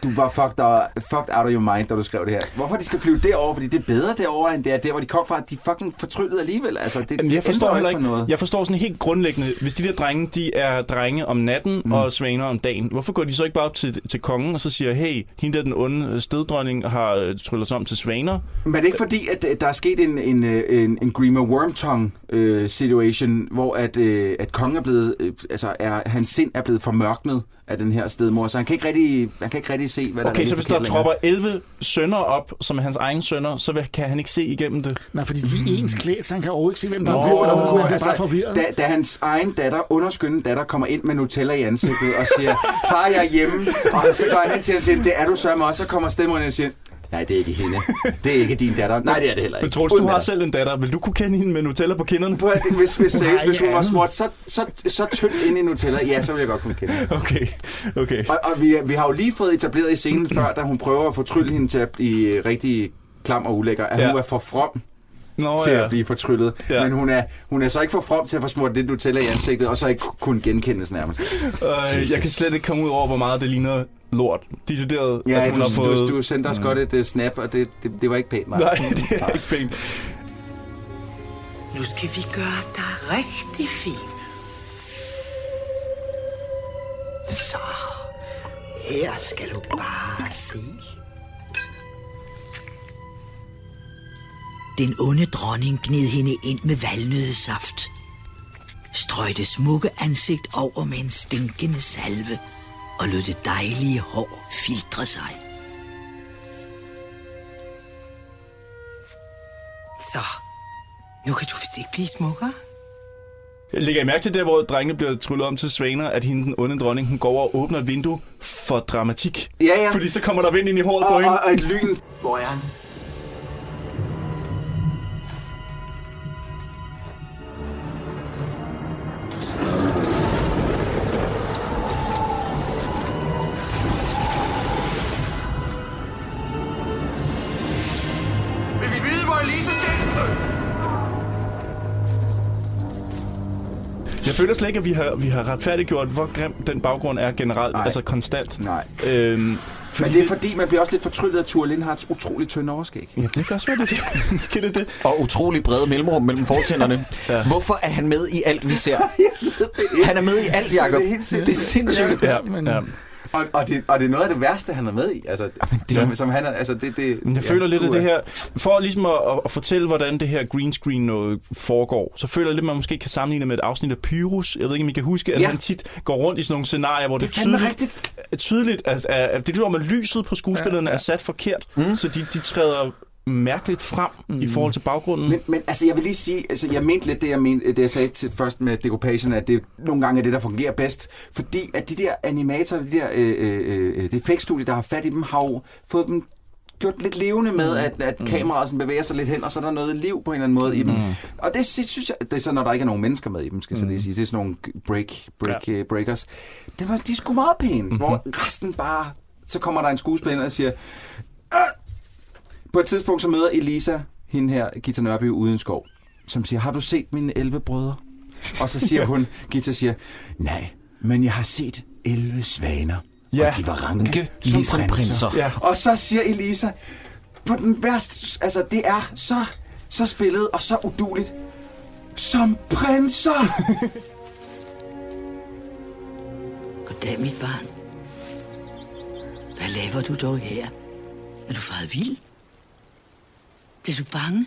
Du var fucked, uh, fucked out of your mind, da du skrev det her. Hvorfor de skal flyve derover? Fordi det er bedre derover end det er der, hvor de kom fra. De er fucking fortryllede alligevel. Altså, det, Jamen, jeg forstår ikke på noget. jeg forstår sådan helt grundlæggende, hvis de der drenge, de er drenge om natten mm. og svaner om dagen, hvorfor går de så ikke bare op til, til kongen og så siger, hey, hende der den onde steddronning har øh, tryllet sig om til svaner? Men er det ikke fordi, at øh, der er sket en, en, øh, en, en Grima Wormtongue øh, situation, hvor at, øh, at kongen er blevet, øh, altså er, hans sind er blevet formørknet af den her stedmor, så han kan ikke rigtig, han kan ikke rigtig se, hvad der Okay, er så hvis der længere. tropper 11 sønner op, som er hans egne sønner, så kan han ikke se igennem det. Nej, fordi de er ens klædt, så han kan overhovedet ikke se, hvem der Nå, er er altså, bare forvirret. Da, da hans egen datter, underskønne datter, kommer ind med Nutella i ansigtet og siger, far, jeg er hjemme, og så går han hen til hende og siger, det er du sørme også, så kommer stemmerne og siger, nej, det er ikke hende. Det er ikke din datter. Nej, det er det heller ikke. Men Troels, du har selv en datter. Vil du kunne kende hende med Nutella på kinderne? Prøv at- Hvis, hvis, seriøst, Nej, hvis hun var smurt så, så, så tyndt ind i Nutella, ja, så ville jeg godt kunne kende hende. Okay, okay. Og, og vi, vi har jo lige fået etableret i scenen før, da hun prøver at fortrylle hende til at blive rigtig klam og ulækker, at Ja. hun er for from Nå, til ja. at blive fortryllet. Ja. Men hun er, hun er så ikke for from til at få smurt lidt Nutella i ansigtet, og så ikke kunne genkendes nærmest. Øh, jeg kan slet ikke komme ud over, hvor meget det ligner lort. Decideret, Ja, at hun du, har fået... du, du sendte os godt et uh, snap, og det, det, det var ikke pænt, Nej, det er ikke pænt. Nu skal vi gøre dig rigtig fin. Så, her skal du bare se. Den onde dronning gnid hende ind med valnødsaft. Strøg det smukke ansigt over med en stinkende salve og lod det dejlige hår filtre sig. Så, nu kan du vist ikke blive smukkere. Lægger I mærke til det, hvor drengene bliver tryllet om til svaner, at hende, den onde dronning, hun går over og åbner et vindue for dramatik? Ja, ja. Fordi så kommer der vind ind i håret på Og, hende. og, og et lyn. Hvor er han? Jeg føler slet ikke, at vi har, vi har retfærdiggjort, hvor grim den baggrund er generelt, Nej. altså konstant. Nej. Øhm, Men det er fordi, man bliver også lidt fortryllet af Ture Lindhards utrolig tynde overskæg. Ja, det kan også være det. Måske det det. Og utrolig brede mellemrum mellem fortænderne. Ja. Hvorfor er han med i alt, vi ser? Han er med i alt, Jacob. Det er helt sindssygt. Det er sindssygt. Ja, men- ja. Og, og, det, og det er noget af det værste, han er med i. Altså, det, som, som han er, altså det, det, Men jeg føler lidt, at det her, for ligesom at, at, fortælle, hvordan det her green screen noget foregår, så føler jeg lidt, at man måske kan sammenligne med et afsnit af Pyrus. Jeg ved ikke, om I kan huske, at Ja. han tit går rundt i sådan nogle scenarier, hvor det, Det er tydeligt, rigtigt. tydeligt at, at, at det er som, at lyset på skuespillerne ja, ja. er sat forkert, mm. så de, de træder mærkeligt frem mm. i forhold til baggrunden. Men, men altså, jeg vil lige sige, altså, jeg mente lidt det, jeg, mente, det, jeg sagde til først med decoupation, at det nogle gange er det, der fungerer bedst. Fordi at de der animatorer, de der øh, øh, øh, det effektstudie, der har fat i dem, har jo fået dem gjort lidt levende med, at, at kameraet sådan bevæger sig lidt hen, og så er der noget liv på en eller anden måde i dem. Og det sy- synes jeg, det er så, når der ikke er nogen mennesker med i dem, skal jeg så lige sige. Det er sådan nogle break, break, ja. breakers. Det var, de er sgu meget pæne, mm-hmm. hvor resten bare, så kommer der en skuespiller ind og siger, "Øh!" På et tidspunkt så møder Elisa hende her, Gita Nørby, uden skov, som siger, har du set mine 11 brødre? Og så siger hun, Gita siger, nej, men jeg har set 11 svaner. Ja. Og de var ranke, Ranke, ligesom prinser. Ja. Og så siger Elisa, på den værste, altså det er så, så spillet og så uduligt, som prinser. Goddag, mit barn. Hvad laver du dog her? Er du faret vild? Bliver du bange?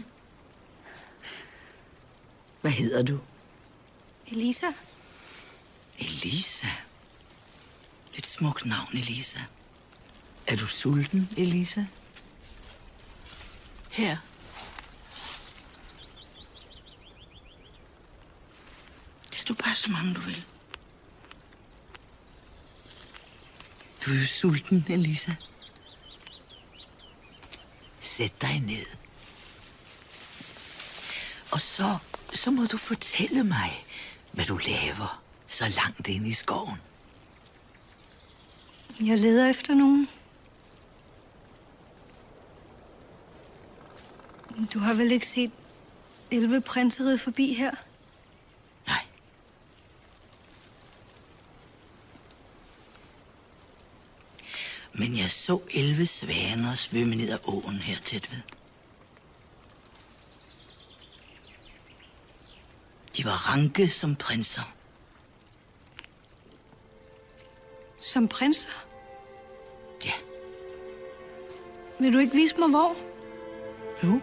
Hvad hedder du? Elisa? Elisa. Et smukt navn, Elisa. Er du sulten, Elisa? Her. Tag du bare så mange, du vil. Du er jo sulten, Elisa. Sæt dig ned. Og så, så må du fortælle mig, hvad du laver så langt inde i skoven. Jeg leder efter nogen. Du har vel ikke set 11 prinser ride forbi her? Nej. Men jeg så 11 svaner svømme ned ad åen her tæt ved. De var ranke som prinser. Som prinser? Ja. Vil du ikke vise mig hvor? Jo.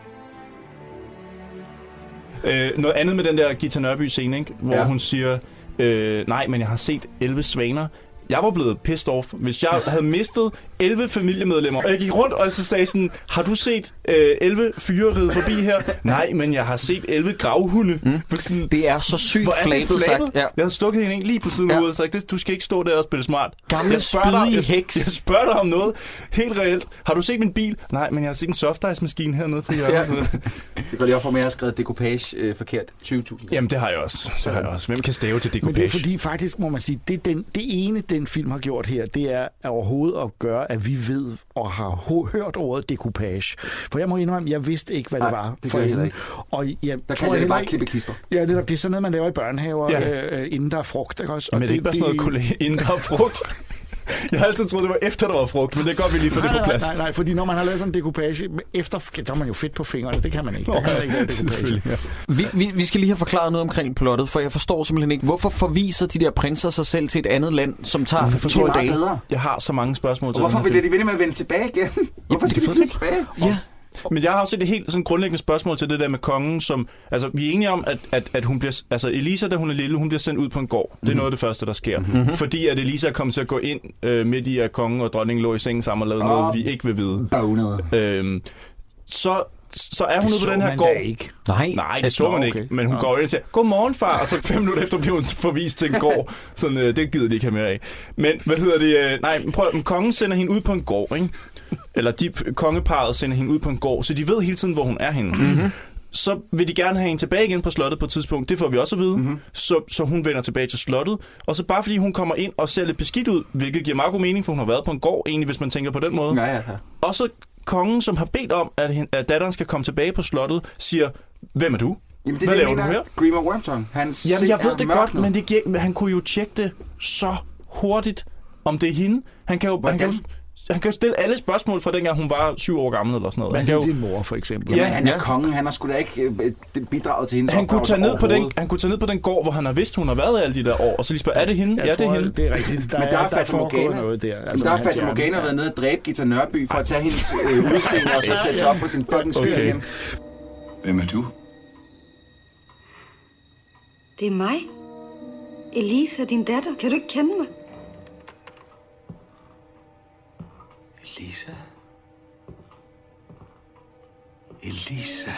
Øh, noget andet med den der Gita Nørby-scene, ikke? hvor. Ja. hun siger, øh, nej, men jeg har set 11 svaner. Jeg var blevet pissed off, hvis jeg havde mistet 11 familiemedlemmer. Og jeg gik rundt og så sagde sådan, har du set øh, 11 fyre ride forbi her? Nej, men jeg har set 11 gravhunde. Mm. Sådan, Det er så sygt hvor er flabet sagt. Ja. Jeg havde stukket hende lige på siden Ja. af hovedet og sagt, "Det- du skal ikke stå der og spille smart. Gamle jeg spørger dig, jeg, heks. jeg spørger dig om noget helt reelt. Har du set min bil? Nej, men jeg har set en soft ice maskine hernede på hjørnet. Det går lige op for mig, at jeg har skrevet decoupage øh, forkert 20.000. Jamen, det har jeg også. Det har jeg også. Hvem kan stave til Men det er fordi faktisk, må man sige, det, den, det ene, den film har gjort her, det er overhovedet at gøre, at vi ved og har hørt ordet decoupage. For jeg må indrømme, jeg vidste ikke, hvad Nej, det var det for hende. Og jeg Der tror kan jeg bare ikke- klippe klister. Ja, netop. Det er sådan noget, man laver i børnehaver, Ja. ja. øh, inden der er frugt. Ikke også? Men er det ikke bare sådan noget kollega- indre frugt? Jeg har altid troet, det var efter, der var frugt, men det er godt, vi lige får det Nej, på nej, plads. nej, nej, fordi når man har lavet sådan en decoupage, efter, der er man jo fedt på fingrene, det kan man ikke. Der kan man ikke lave ja. Vi, vi, vi skal lige have forklaret noget omkring plottet, for jeg forstår simpelthen ikke, hvorfor forviser de der prinser sig selv til et andet land, som tager Det er to meget dage? bedre. Jeg har så mange spørgsmål til hvorfor vil de vinde med at vende tilbage igen? Hvorfor skal de det vende tilbage? Ja. Men jeg har også et helt sådan grundlæggende spørgsmål til det der med kongen, som... Altså, vi er enige om, at, at, at hun bliver... Altså, Elisa, da hun er lille, hun bliver sendt ud på en gård. Det er noget af det første, der sker. Mm-hmm. Fordi at Elisa er kommet til at gå ind øh, midt i, at kongen og dronningen lå i sengen sammen og lavede Åh. noget, vi ikke vil vide. Bonet. Øhm, så, så er hun Det ude på den her gård. ikke. Nej, Nej, det så man Nå, ikke. okay. Men hun Nå. går ind og siger, godmorgen far, og så fem minutter efter bliver hun forvist til en gård. Sådan, øh, det gider de ikke have mere af. Men hvad hedder det? Øh, nej, men prøv, kongen sender hende ud på en gård, ikke? Eller de, kongeparet sender hende ud på en gård, så de ved hele tiden, hvor hun er henne. Mm-hmm. Så vil de gerne have hende tilbage igen på slottet på et tidspunkt. Det får vi også at vide. Mm-hmm. Så, så hun vender tilbage til slottet. Og så bare fordi hun kommer ind og ser lidt beskidt ud, hvilket giver meget god mening, for hun har været på en gård egentlig, hvis man tænker på den måde. Ja, ja, ja. Og så kongen, som har bedt om, at, hen- at datteren skal komme tilbage på slottet, siger, Hvem er du? Jamen, det er Hvad det, laver du her? Grima Wormtongue. Han Jamen, jeg ved det godt, men det giver, han kunne jo tjekke det så hurtigt, om det er hende. Han kan jo, han kan jo, han kan jo stille alle spørgsmål fra dengang hun var syv år gammel eller sådan noget. Hvad er jo, din mor, for eksempel? Ja, han er ja. kongen. Han har sgu da ikke øh, bidraget til hendes han, kunne tage ned på den, han kunne tage ned på den gård, hvor han har vidst, hun har været alle de der år, og så lige spørge, er det hende? Jeg ja, tror, det er hende. det er rigtigt. Der, Men der er der foregået Morgana. noget der. Altså, der har med Fata Morgana været nede og dræbe Gita Nørby for at tage hendes øh, udseende og så sætte sig op på sin fucking skyld Okay. igen. Hvem er du? Det er mig. Elisa, din datter. Kan du ikke kende mig? Elisa. Elisa.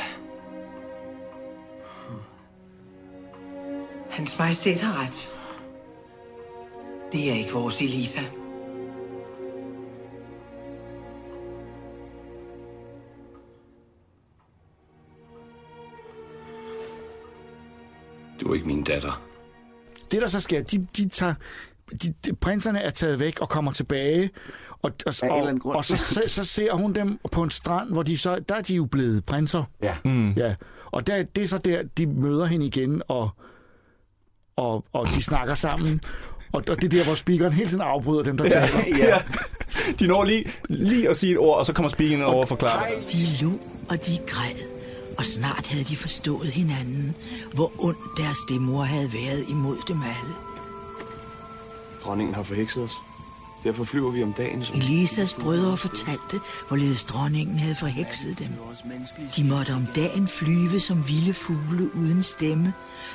Hans Majestæt har ret. Det er ikke vores Elisa. Du er ikke min datter. det der så sker, de, de tager, de, de, prinserne er taget væk og kommer tilbage, og, og, og, grund. og så, så, så ser hun dem på en strand, hvor de så, der er de jo blevet prinser. Ja. Mm. Ja, og der, det er så der, de møder hende igen, og, og, og de snakker sammen. Og, og det er der, hvor speakeren hele tiden afbryder dem, der Ja, taler. ja. De når lige, lige at sige et ord, og så kommer speakeren over og forklarer. De lå, og de græd, og snart havde de forstået hinanden, hvor ond deres stemor havde været imod dem alle. Dronningen har forhekset os. Derfor flyver vi om dagen som... Elisas brødre fortalte, hvorledes dronningen havde forhekset dem. De måtte om dagen flyve som vilde fugle uden stemme,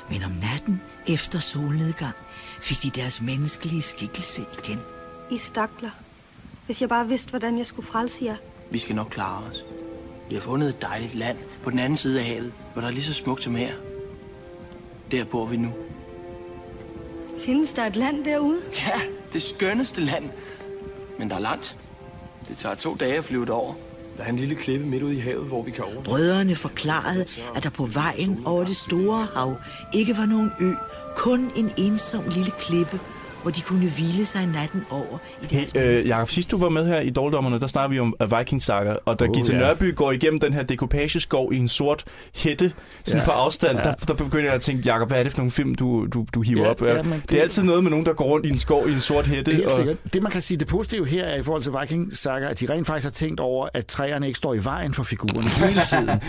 men om natten efter solnedgang fik de deres menneskelige skikkelse igen. I stakler. Hvis jeg bare vidste, hvordan jeg skulle frelse jer. Vi skal nok klare os. Vi har fundet et dejligt land på den anden side af havet, hvor der er lige så smukt som her. Der bor vi nu. Findes der et land derude? Ja, det skønneste land. Men der er langt. Det tager to dage at flyve det over. Der er en lille klippe midt ude i havet, hvor vi kan over. Brødrene forklarede, at der på vejen over det store hav ikke var nogen ø, kun en ensom lille klippe, hvor de kunne hvile sig natten over i deres Øh, Jakob, sidst du var med her i Dårligdommerne, der snakker vi om Viking Saga, og da Oh, Gita ja. Nørby går igennem den her dekopageskov i en sort hætte, sådan Ja. på afstand, Ja. der, der begynder jeg at tænke, Jakob, hvad er det for nogle film, du, du, du hiver Ja, op? ja, det... det- er altid noget med nogen, der går rundt i en skov i en sort hætte. Helt og... sikkert. Det, man kan sige, det positive her er i forhold til Viking Saga, at de rent faktisk har tænkt over, at træerne ikke står i vejen for figurerne hele tiden.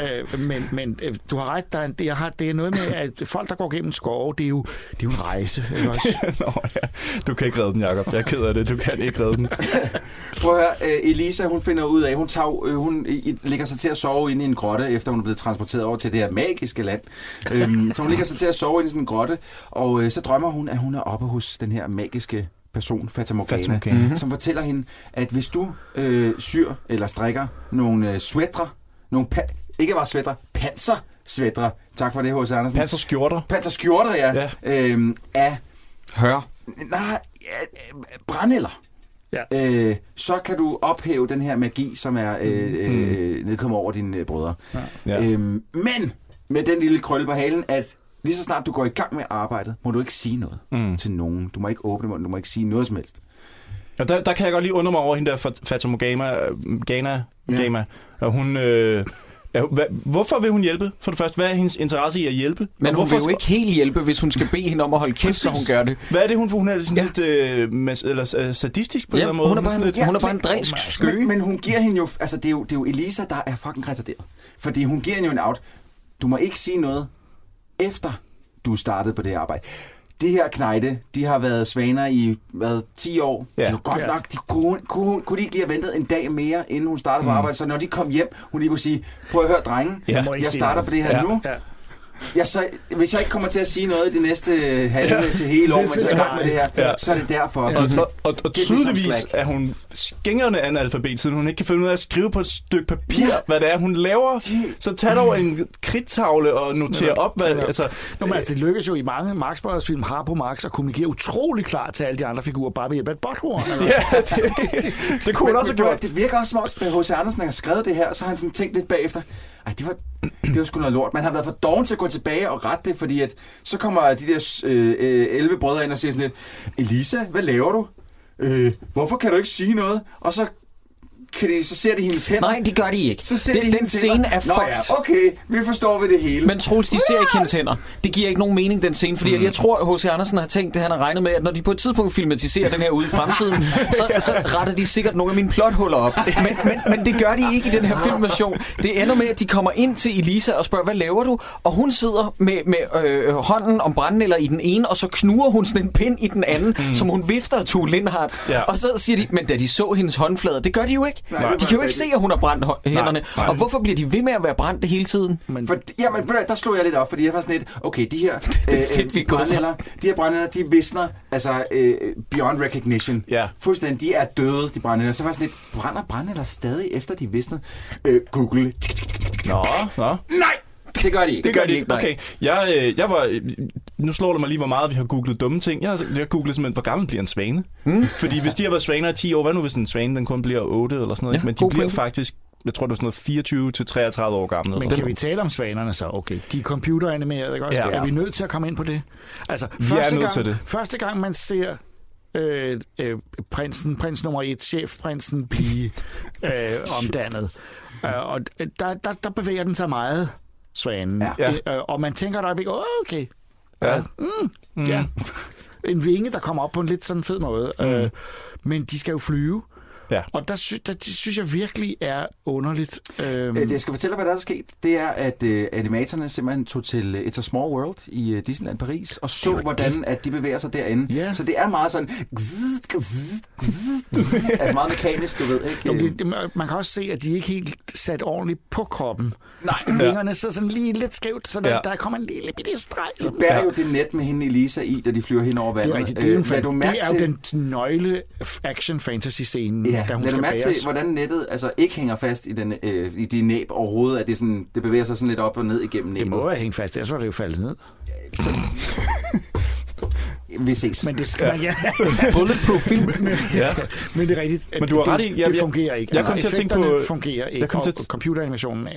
øh, øh, men men øh, du har ret, der er, en- det, jeg har, det er noget med, at folk, der går gennem skove, det er jo, det er jo en rejse. Ikke også? Nå, ja. Du kan ikke redde den, Jacob. Jeg er ked af det. Du kan ikke redde den. Prøv at høre, øh, Elisa, hun finder ud af, hun, tager, øh, hun i- ligger sig til at sove inde i en grotte, efter hun er blevet transporteret over til det her magiske land. Øhm, så hun ligger sig til at sove inde i sådan en grotte, og øh, så drømmer hun, at hun er oppe hos den her magiske person, Fata Morgana. Mhm. som fortæller hende, at hvis du øh, syr eller strikker nogle øh, sweatre, nogle pa- ikke bare sweatre, panser sweatre, tak for det, H.C. Andersen. Panser skjorter. Panser skjorter, ja. Ja. Øhm, af Hør. Nej, ja, øh, brændeller. Ja. Øh, så kan du ophæve den her magi, som er øh, Mm. øh, nedkommet over dine øh, brødre. Ja. Øhm, men med den lille krølle på halen, at lige så snart du går i gang med arbejdet, må du ikke sige noget Mm. til nogen. Du må ikke åbne munden, du må ikke sige noget som helst. Og der, der kan jeg godt lige undre mig over hende der Fat- Fatima Gama, Gana, Ja. Gama. Og hun... Øh, hvorfor vil hun hjælpe? For det første, hvad er hendes interesse i at hjælpe? Men hun hvorfor vil jo ikke helt hjælpe, hvis hun skal bede hende om at holde kæft, når hun gør det. Hvad er det, hun Hun er sådan Ja. lidt øh, mas, eller, øh, sadistisk på Ja, en eller anden måde. hun er bare sådan en- lidt, Ja, hun er bare men- en drilsk skøge. Men, men hun giver hende jo... Altså, det er jo, det er jo Elisa, der er fucking retarderet. Fordi hun giver hende jo en out. Du må ikke sige noget, efter du startede på det arbejde. De her knejde, de har været svaner i hvad, 10 år. Ja. Det er jo godt Ja. nok. De kunne, kunne, kunne de ikke lige have ventet en dag mere, inden hun startede på Mm. arbejde? Så når de kom hjem, hun lige kunne sige, prøv at høre, drenge, Ja. ikke jeg sige starter på det her Ja. nu. Ja. Jeg så, hvis jeg ikke kommer til at sige noget de næste halve til hele år, Det mens jeg i gang med det her, Ja. så er det derfor. Og, så, og, og some tydeligvis er hun skængrende analfabet, siden hun ikke kan finde ud af at skrive på et stykke papir, Ja. hvad det er, hun laver. Så tag dog en kridttavle og noter op, hvad, Ja. altså, Nå, men altså, det lykkes jo i mange Max Brothers film, har på Max, at kommunikere utrolig klart til alle de andre figurer, bare ved hjælp af et botthorn. ja, det, det kunne hun også have men, gjort. Det virker også som om, H.C. Andersen har skrevet det her, så har han sådan tænkt lidt bagefter. Ej, det var, det var sgu noget lort. Man har været for doven til at gå tilbage og rette det, fordi at, så kommer de der øh, øh, 11 brødre ind og siger sådan lidt, Elisa, hvad laver du? Øh, hvorfor kan du ikke sige noget? Og så kan de, så ser de hendes hænder. Nej, det gør de ikke. Så ser den, de den scene hænder. er Nå fucked. ja, okay, vi forstår ved det hele. Men Troels, de ser ikke hendes hænder. Det giver ikke nogen mening, den scene, fordi mm. jeg tror, at H.C. Andersen har tænkt det, han har regnet med, at når de på et tidspunkt filmatiserer den her ude i fremtiden, så, så retter de sikkert nogle af mine plothuller op. Men, men, men det gør de ikke i den her filmversion. Det ender med, at de kommer ind til Elisa og spørger, hvad laver du? Og hun sidder med, med øh, hånden om brændenælder i den ene, og så knuger hun sådan en pind i den anden, mm. som hun vifter af Tue Lindhardt. Ja. Og så siger de, men da de så hendes håndflader, det gør de jo ikke. Nej. de kan jo ikke se, at hun har brændt hænderne. nej. Og hvorfor bliver de ved med at være brændt hele tiden? For, jamen, der slog jeg lidt op, fordi jeg var sådan lidt, okay, de her, er fedt, vi er gået så. brændnælder, de her brændnælder, de visner, altså øh, beyond recognition. Ja. Fuldstændig, de er døde, de brændnælder. Så var sådan lidt, brænder brændnælder stadig efter de visner? Øh, Google. Nå, nå. Nej, det gør de ikke. Det gør de ikke. Okay, jeg, øh, jeg var, øh, nu slår det mig lige, hvor meget vi har googlet dumme ting. Jeg har, jeg har googlet simpelthen, hvor gammel bliver en svane. Mm. Fordi hvis de har været svaner i 10 år, hvad nu hvis en svane den kun bliver 8 eller sådan noget? Ja? Men de bliver pointe. faktisk, jeg tror det var sådan noget 24 til 33 år gamle. Men kan vi tale om svanerne så? Okay, de er computeranimerede, ikke også? Ja. Er vi nødt til at komme ind på det? Altså, Vi er nødt gang, til det. Første gang, man ser øh, øh, prinsen, prins nummer et, chefprinsen, blive øh, omdannet, øh, og der, der, der bevæger den sig meget, svanen. Ja. Øh, og man tænker et øjeblik, oh, okay, Ja. mm, Mm. ja. En vinge, der kommer op på en lidt sådan fed måde. Mm. Øh, men de skal jo flyve. Ja. Og der, sy- der det synes jeg virkelig er underligt. Øhm, Øh, det jeg skal fortælle dig, hvad der er sket. Det er, at øh, animatorerne simpelthen tog til øh, It's a Small World i øh, Disneyland Paris og så, hvordan at de bevæger sig derinde. Ja. Så det er meget sådan... altså meget mekanisk, du ved, ikke? Jo, det, det, man kan også se, at de ikke helt sat ordentligt på kroppen. Nej, Vingerne sidder sådan lige lidt skævt, så der, Ja. der kommer en lille bitte streg. de bærer jo det net med hende Elisa i, da de flyver hen over Det vandet. er rigtigt. Det er, jo, en, Øh, mærke det er jo den nøgle action fantasy scene, Ja, da hun lad skal mærke til, hvordan nettet altså, ikke hænger fast i, den, øh, i de næb overhovedet, at det, sådan, det bevæger sig sådan lidt op og ned igennem Det næbet. må være hængt fast, ellers var det jo faldet ned. Vi ses. Men det skal ja. Bulletproof film. Ja. Men det er rigtigt. Men du har det, ret i- jeg- det jeg- fungerer ikke. jeg kom til at tænke på- effekterne fungerer ikke, jeg kom til og at- computeranimationen er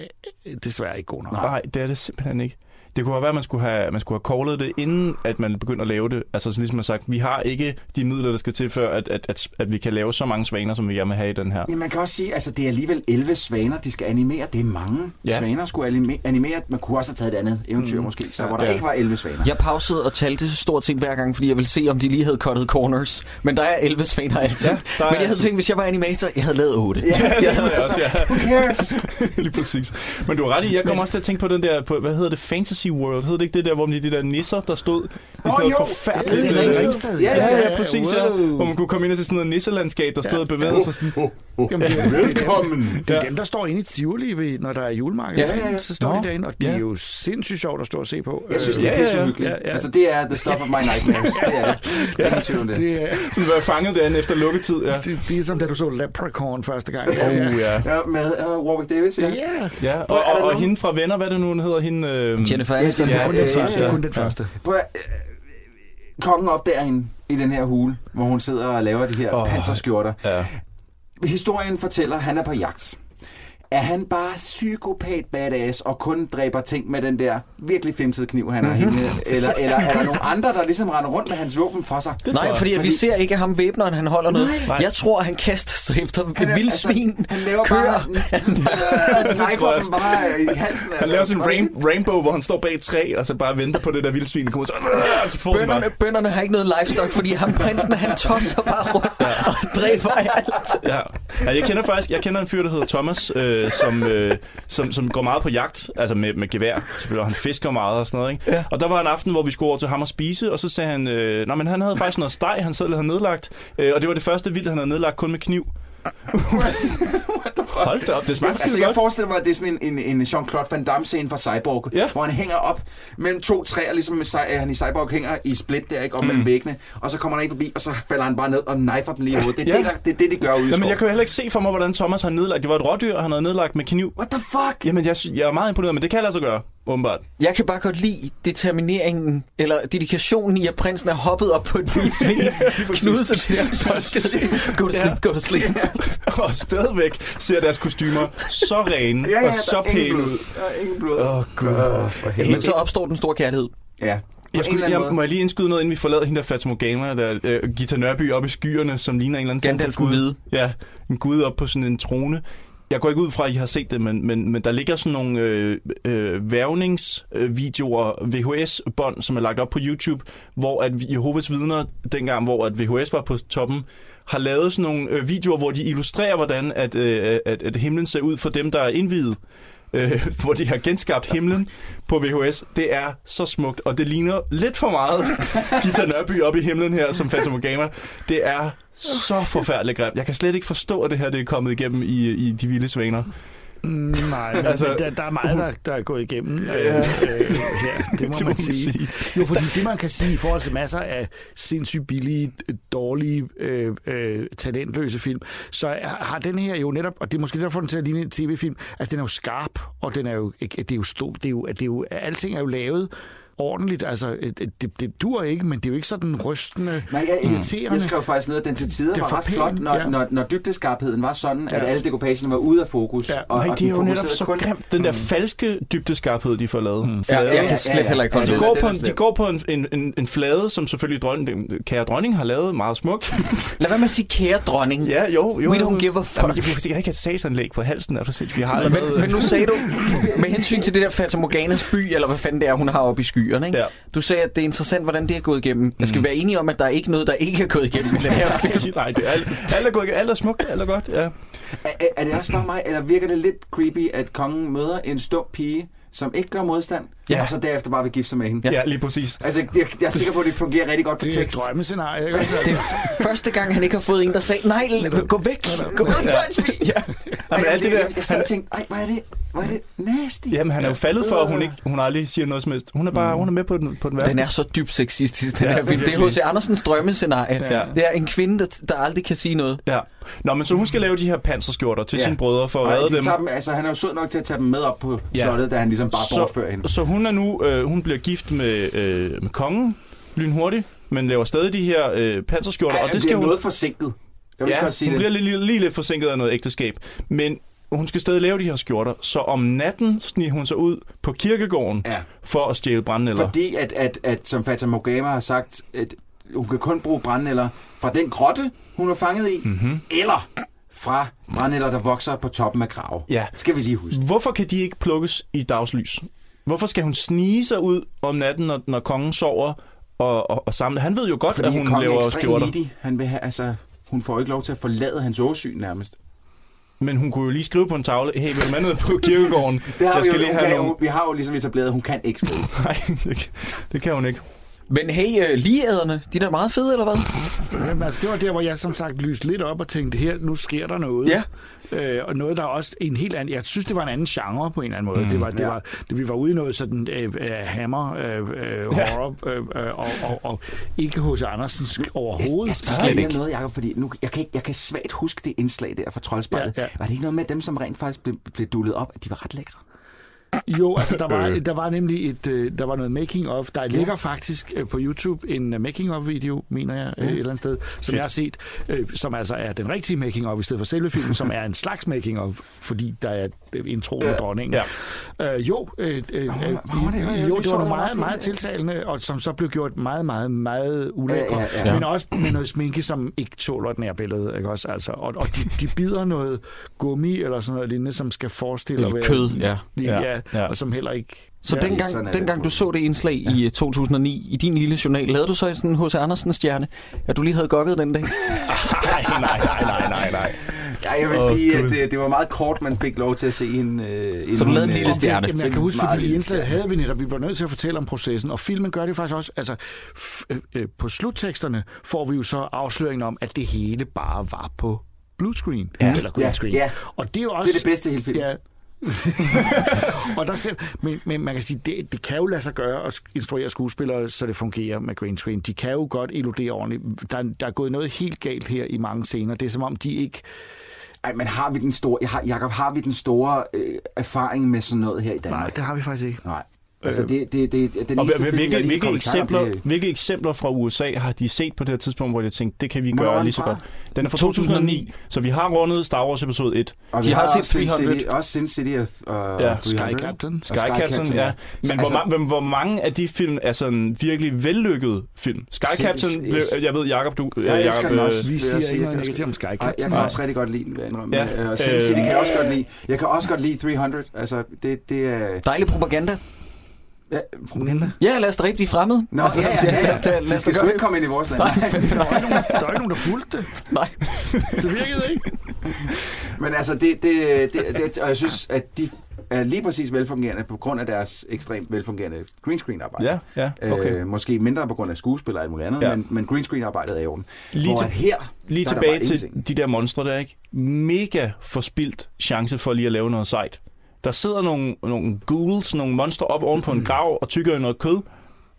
desværre ikke god nok. Nej, det er det simpelthen ikke. Det kunne have været, at man skulle have, man skulle have callet det, inden at man begyndte at lave det. Altså sådan ligesom man har sagt, vi har ikke de midler, der skal til, før at, at, at, at vi kan lave så mange svaner, som vi gerne vil have i den her. Ja, man kan også sige, altså det er alligevel 11 svaner, de skal animere. Det er mange Ja. svaner, skulle anime- animere. Man kunne også have taget et andet eventyr mm. måske, så hvor der Ja. ikke var 11 svaner. Jeg pausede og talte stort set hver gang, fordi jeg ville se, om de lige havde cuttet corners. Men der er 11 svaner altid. Ja, er Men jeg havde altid- tænkt, hvis jeg var animator, jeg havde lavet 8. Ja, det havde jeg også, ja. Who cares? Lige præcis. Men du har ret i, jeg kommer også til at tænke på den der, på, hvad hedder det, Fantasy World? Hedder det ikke det der, hvor de, de der nisser, der stod i sådan noget jo. forfærdeligt? Det er Ringsted. Ja, Ja, ja, ja, præcis, ja. Hvor man kunne komme ind og se sådan noget nisselandskab, der stod og bevægede sig sådan. Jamen, det, er, Velkommen. det er Ja. dem, der står inde i Tivoli, ved- når der er julemarked. Ja, ja, ja. Så står Nå, de derinde, og det ja. er jo sindssygt sjovt at stå og se på. Jeg synes, det er Ja, ja, pisse ja. uhyggeligt. Ja, ja. Altså, det er the stuff of my nightmares. Det er det. Tvivl om det. det er, Sådan være fanget derinde efter lukketid, ja. det, det er som da du så Leprechaun første gang. Oh, ja. Ja, med uh, Warwick Davis, ja. Ja, Ja, og, er og, og nogen- hende fra Venner, hvad er det nu, hun hedder? Hende, øh... Jennifer Aniston. det er Ja, kun ja, den første. Det er kun den første. Prøv øh, kongen opdager hende i den her hule, hvor hun sidder og laver de her oh. panserskjorter. Ja. Historien fortæller, at han er på jagt. Er han bare psykopat badass og kun dræber ting med den der virkelig femtede kniv, han har hængende? Eller, eller er der nogle andre, der ligesom render rundt med hans våben for sig? Det Nej, fordi, fordi vi ser ikke ham væbneren, han holder noget. Nej. Jeg tror, han kaster sig efter Han er- vildsvin, altså, han laver køer. bare... Han knejfer jeg dem bare i halsen. Altså. Han laver sådan en rain, rainbow, hvor han står bag et træ, og så bare venter på det der vildsvin, der kommer så, og så får Bønderne, bønderne har ikke noget livestock, fordi ham prinsen, han tosser bare rundt og dræber alt. Ja. ja. jeg kender faktisk, jeg kender en fyr, der hedder Thomas, øh, som, øh, som, som går meget på jagt, altså med, med gevær, selvfølgelig, og han fisker meget og sådan noget, ikke? Ja. Og der var en aften, hvor vi skulle over til ham og spise, og så sagde han, øh, nej, men han havde faktisk noget steg, han selv havde nedlagt, øh, og det var det første vildt, han havde nedlagt kun med kniv. Hold da op, det smagte Altså, jeg godt. forestiller mig, at det er sådan en, en, en Jean-Claude Van Damme-scene fra Cyborg, Ja. hvor han hænger op mellem to træer, ligesom med, Cy- han i Cyborg hænger i split der, ikke, op Mm. mellem væggene, og så kommer han ikke forbi, og så falder han bare ned og knifer dem lige i hovedet. Det er, Ja. det, der, det, er det, de gør ude i Jamen, skoven. jeg kan jo heller ikke se for mig, hvordan Thomas har nedlagt. Det var et rådyr, han havde nedlagt med kniv. What the fuck? Jamen, jeg, jeg er meget imponeret, men det kan lade sig gøre, åbenbart. Jeg kan bare godt lide determineringen, eller dedikationen i, at prinsen er hoppet op på et vildsvin, knudet sig til det, go to sleep, go to sleep. og stadigvæk ser deres kostymer så rene Ja, ja, og så pæne ud. Der er ingen blod. Åh, gud. for helvede. Men så opstår den store kærlighed. Ja. Jeg, skulle, jeg, må jeg lige indskyde noget, inden vi forlader hende der Fatima der uh, Gita Nørby op i skyerne, som ligner en eller anden form Gandalf for den gud. Ja, en gud op på sådan en trone. Jeg går ikke ud fra, at I har set det, men, men, men der ligger sådan nogle øh, øh, værvningsvideoer, VHS-bånd, som er lagt op på YouTube, hvor at Jehovas vidner, dengang hvor at VHS var på toppen, har lavet sådan nogle øh, videoer, hvor de illustrerer, hvordan at, øh, at, at himlen ser ud for dem, der er indvidet. Øh, hvor de har genskabt himlen på VHS. Det er så smukt, og det ligner lidt for meget Gita Nørby op i himlen her, som Fatamorgana. Det er så forfærdeligt grimt. Jeg kan slet ikke forstå, at det her det er kommet igennem i, i De Vilde Svaner. Mm, nej, men, Altså- der, der er meget, der, der er gået igennem øh, Ja. øh, her. Det må, Det må man man sige. sige. Jo, fordi det, man kan sige i forhold til masser af sindssygt billige, dårlige, øh, øh, talentløse film, så har den her jo netop, og det er måske derfor, den til at ligne en tv-film, altså den er jo skarp, og den er jo, det er jo stor, det er jo, det er jo, alting er jo lavet ordentligt, altså det, det, det dur ikke, men det er jo ikke sådan rystende, Nej, jeg, irriterende. jeg skrev faktisk ned, at den til tider Det var ret flot, når, ja. når, når dybdeskarpheden var sådan, at Ja. alle dekopagerne var ude af fokus. Ja. og, Nej, og det er jo netop så kun- grimt. Den der falske dybdeskarphed, de får lavet. Mm. Ja, jeg kan slet heller ikke Ja, holde De det- det. går, på en, de går på en, en, en, en flade, som selvfølgelig dronning, den kære dronning har lavet meget smukt. Lad være med at sige kære dronning. ja, jo, jo. We don't give a fuck. Jamen, jeg, jeg, jeg ikke et sagsanlæg på halsen, er du sindssygt. Vi har Men, men nu sagde du, med hensyn til det der Fata Morganas by, eller hvad fanden det er, hun har oppe i skyerne, ikke? Ja. Du sagde, at det er interessant, hvordan det er gået igennem. Jeg skal vi være enige om, at der er ikke noget, der ikke er gået igennem i den her film. Nej, det er alt, alt er, gået, alt er smukt, alt er godt, ja. Er, er- det også bare mig, eller virker det lidt creepy, at kongen møder en stum pige, som ikke gør modstand, Ja. og så derefter bare vil gifte sig med hende? Ja, ja lige præcis. Altså, jeg, jeg er sikker på, at det fungerer rigtig godt på det er et tekst. drømmescenarie. Ikke? Det er første gang, han ikke har fået en, der sagde, nej, gå væk, gå væk, ja. Ja, men alt det der, Jeg, jeg sad han, og tænkte, ej, hvor er det, hvor er det nasty. jamen, han er jo faldet for, at hun, ikke, hun aldrig siger noget som helst. Hun er bare hun er med på den, på den værste. Den er så dybt sexistisk, den Ja, her film. Det er. H.C. Andersens drømmescenarie. Ja. Det er en kvinde, der, der aldrig kan sige noget. Ja. Nå, men så hun skal lave de her panserskjorter til Ja. sine brødre for at redde de dem. dem, altså, han er jo sød nok til at tage dem med op på Ja. slottet, da han ligesom bare bortfører hende. så, så hun er nu, øh, hun bliver gift med, øh, med kongen lynhurtigt, men laver stadig de her øh, panserskjorter, Ej, og det skal hun... noget forsinket. Jeg vil ja, sige hun det. bliver lige, lige lidt forsinket af noget ægteskab, men hun skal stadig lave de her skjorter, så om natten sniger hun sig ud på kirkegården Ja. for at stjæle brændenælder. Fordi at, at, at, som Fata Morgana har sagt, at hun kan kun bruge brændenælder fra den grotte, hun er fanget i, Mm-hmm. eller fra brændenælder, der vokser på toppen af grave. Ja. Skal vi lige huske. Hvorfor kan de ikke plukkes i dagslys? Hvorfor skal hun snige sig ud om natten, når, når kongen sover og, og, og samle? Han ved jo godt, Fordi at hun er laver skjorter. Han vil have, altså, hun får ikke lov til at forlade hans åsyn nærmest. Men hun kunne jo lige skrive på en tavle, hey, vil du med ned på kirkegården? Det har jeg vi, skal jo, lige have nogle... vi har jo ligesom etableret, at hun kan ikke skrive. Nej, det, det kan hun ikke. Men hey, øh, ligeæderne, de er meget fede, eller hvad? Jamen, altså, det var der, hvor jeg som sagt lyste lidt op og tænkte, her, nu sker der noget. Ja. Øh, og noget, der er også en helt anden... Jeg synes, det var en anden genre på en eller anden måde. Mm, det var, det ja. var, det, vi var ude i noget sådan øh, øh, hammer, øh, øh, Ja. horror, øh, øh, og, og, og ikke hos Andersens overhovedet. Jeg Slet spørger ikke. noget, Jacob, fordi nu, jeg, kan ikke, jeg kan svagt huske det indslag der fra Troldspejlet. Ja, Ja, ja. ja. Var det ikke noget med dem, som rent faktisk blev, blev dullet op, at de var ret lækre? Jo, altså der var, der var nemlig et, øh, der var noget making of. Der ligger faktisk øh, på YouTube en øh, making of video, mener jeg, øh, et eller andet sted, som jeg har set, øh, som altså er den rigtige making of i stedet for selve filmen, som er en slags making of, fordi der er øh, intro med dronningen. Ja. Øh, jo, øh, øh, øh, jo, det var var meget, meget tiltalende, og som så blev gjort meget, meget, meget ulækre. Ja, ja, ja. Men også med noget sminke, som ikke tåler et nærbillede. Ikke også? Altså, og og de, de bider noget gummi eller sådan noget lignende, som skal forestille at kød, ja. Ja, Ja, ja, ja. og som heller ikke... Så ja, sådan dengang, det. dengang du så det indslag i øh, 2009 i din lille journal, lavede du så sådan en H.C. Andersen stjerne, at du lige havde gokket den dag? Nej, nej, nej, nej, nej, nej. Ja, jeg vil oh, sige, Gud. at det, det var meget kort, man fik lov til at se en... Øh, en Så du lavede en lille stjerne. Jamen, jeg kan huske, fordi i indslaget havde vi netop, vi var nødt til at fortælle om processen, og filmen gør det faktisk også, altså øh, øh, på slutteksterne får vi jo så afsløringen om, at det hele bare var på blue screen, Ja. eller green Ja, screen. ja. Og det er jo også... Det er det bedste i hele filmen. Ja. og der selv, men, men man kan sige, det, det kan jo lade sig gøre at instruere skuespillere, så det fungerer med green screen. De kan jo godt illudere ordentligt. Der, der er gået noget helt galt her i mange scener. Det er som om, de ikke... Ej, men har vi den store... Jeg har, Jacob, har vi den store øh, erfaring med sådan noget her i Danmark? Nej, det har vi faktisk ikke. Nej. Altså, det, det, det, det, den Og eneste hvil- film, jeg hvilke, lige hvilke, eksempler, det- hvilke eksempler fra USA har de set på det her tidspunkt, hvor de tænkte, det kan vi gøre lige så fra? godt? Den er fra 2009, så vi har rundet Star Wars episode 1. Og De vi har set også Sin 300. City, også Sin City og, og Ja, 300. Sky Captain. Og Sky Captain, ja. Så Men altså- hvor, hvor mange af de film er sådan virkelig vellykkede film? Sky Sinds- Captain, blev, yes. jeg ved, Jacob, du... Jeg øh, elsker Jacob, den øh, også. Vi jeg siger sige. ikke Jeg noget negativt om Sky Ej, jeg Captain. kan også rigtig godt lide den, vil jeg indrømme. Ja. Ja. Og Sin City Øh, kan jeg også godt lide. Jeg kan også godt lide 300. Altså, det, det er... Dejlig propaganda. Ja, propaganda. Ja, lad os dræbe de fremmede. Nå, Altså, ja, ja, ja. lad os De da skal sgu ikke komme ind i vores land. Nej, Der var ikke nogen, der, var ikke nogen, der fulgte det. nej. Det virkede ikke. Men altså, det, det, det, det, og jeg synes, at de er lige præcis velfungerende på grund af deres ekstremt velfungerende green screen arbejde. Ja, ja, okay. Øh, måske mindre på grund af skuespil og alt muligt andet, Ja. ja. men, men green screen arbejdet er i orden. Lige, Hvor til, her, lige er tilbage til ingenting. de der monstre der, ikke? Mega forspildt chance for lige at lave noget sejt. Der sidder nogle, nogle ghouls, nogle monster op oven på en grav og tykker i noget kød.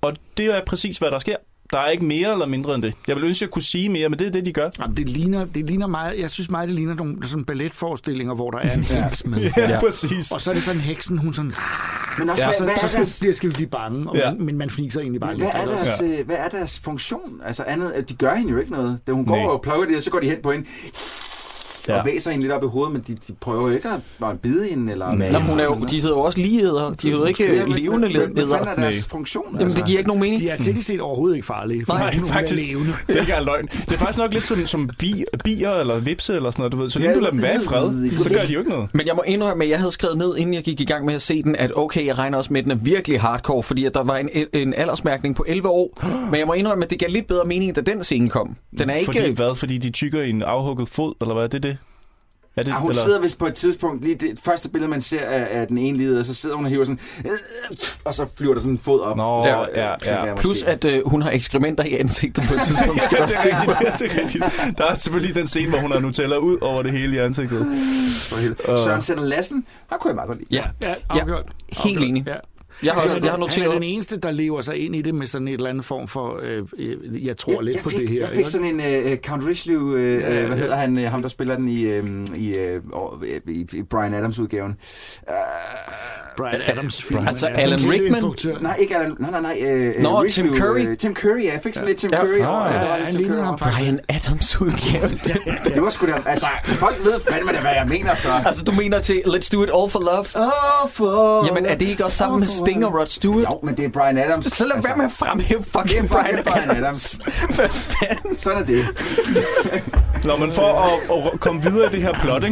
Og det er præcis, hvad der sker. Der er ikke mere eller mindre end det. Jeg vil ønske, at jeg kunne sige mere, men det er det, de gør. Jamen, det, ligner, det ligner meget, jeg synes meget, det ligner nogle sådan balletforestillinger, hvor der er en heks med. Ja, ja. præcis. Og så er det sådan, heksen, hun sådan... men også, Ja, hvad, så, hvad, så er skal, deres, skal vi blive bange, og Ja. man, men man fniser egentlig bare hvad, lidt. er eller- deres, øh, hvad er deres funktion? Altså andet, at de gør hende jo ikke noget. Da hun går Nej. og plukker det, og så går de hen på hende Ja. og væser hende lidt op i hovedet, men de, de prøver jo ikke at, at bide hende. Eller, Nej. Nå, hun er jo, de hedder jo også ligeæder. De hedder ikke Ja, levende men Hvad fanden er deres Nej. funktion? altså? Jamen, det giver ikke nogen mening. De er teknisk set overhovedet ikke farlige. for Nej, hun er faktisk. levende. Det er ikke løgn. Det er faktisk nok lidt som, som bi, bier eller vipse eller sådan noget, du ved. Så længe Ja, du lader dem være i fred, så gør de jo ikke noget. Men jeg må indrømme, at jeg havde skrevet ned, inden jeg gik i gang med at se den, at okay, jeg regner også med, at den er virkelig hardcore, fordi at der var en, en aldersmærkning på 11 år. Men jeg må indrømme, at det gav lidt bedre mening, da den scene kom. Den er ikke... Fordi hvad? Fordi de tykker i en afhugget fod, eller hvad? Er det det? Er det Ja, hun eller? sidder vist på et tidspunkt, lige det første billede, man ser af, af den ene leder, så sidder hun og hiver sådan, øh, og så flyver der sådan en fod op. Nå, Så, ja, øh, ja. jeg Plus, at øh, hun har ekskrementer i ansigtet på et tidspunkt. Ja, det er rigtigt. det er rigtigt. Der er selvfølgelig den scene, hvor hun har Nutella ud over det hele i ansigtet. For helvede. Søren Sætter Lassen, der kunne jeg meget godt lide. Ja, Ja, Ja, afgjort. helt Afgjort. enig. Ja. Jeg har, også, Han er- jeg har Han er noteret... den eneste, der lever sig ind i det med sådan et eller andet form for, øh, øh, jeg tror lidt jeg på fik, det her. Jeg fik ikke? sådan en uh, Count Richelieu, uh, Ja, ja, ja, hvad ja. hedder han, ham der spiller den i, uh, i, uh, i, i Brian Adams udgaven. Uh, Brian Adams film. Altså Ja, Alan Rickman? nej, ikke Alan, nej, nej, nej. Uh, Nå, Richelieu, Tim Curry. Uh, Tim Curry, ja. Jeg fik sådan lidt Tim Ja. Curry. Ah, ja, han lidt Tim Curry. Brian Adams udgave. Det var sgu da, altså, folk ved fandme da, hvad jeg mener så. altså, du mener til Let's Do It All for Love? Åh, for... Jamen, er det ikke også sammen med Sting og Rod Stewart? Jo, men det er Brian Adams. Så lad være med at fremhæve det er fucking fucking Brian Brian Adams. Adams. Hvad fanden? Sådan er det. Nå, men for at, at komme videre i det her plot,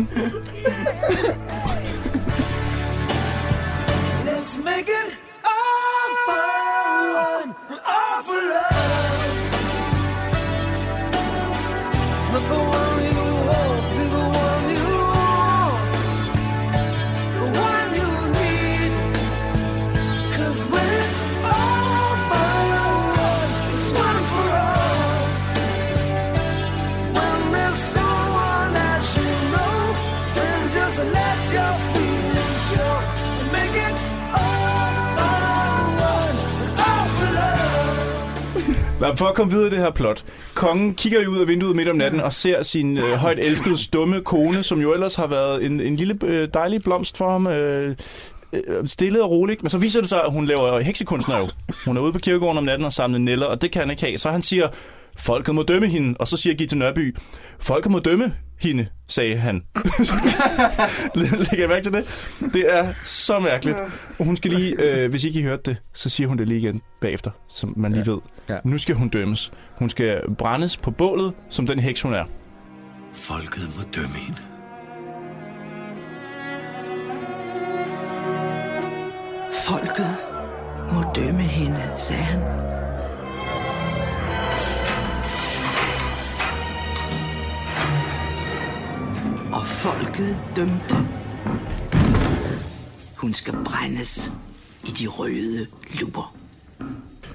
for at komme videre i det her plot. Kongen kigger jo ud af vinduet midt om natten og ser sin øh, højt elskede stumme kone, som jo ellers har været en, en lille øh, dejlig blomst for ham. Øh, øh, stille og roligt. Men så viser det sig, at hun laver heksekunstner jo. Hun er ude på kirkegården om natten og samler neller, og det kan han ikke have. Så han siger, folket må dømme hende. Og så siger Gitte Nørby, folket må dømme hende, sagde han. Lægger jeg mærke til det? Det er så mærkeligt. Og hun skal lige, øh, hvis ikke I hørte det, så siger hun det lige igen bagefter, som man lige ved. Ja. Nu skal hun dømmes. Hun skal brændes på bålet, som den heks hun er. Folket må dømme hende. Folket må dømme hende, sagde han. Og folket dømte. Hun skal brændes i de røde luber.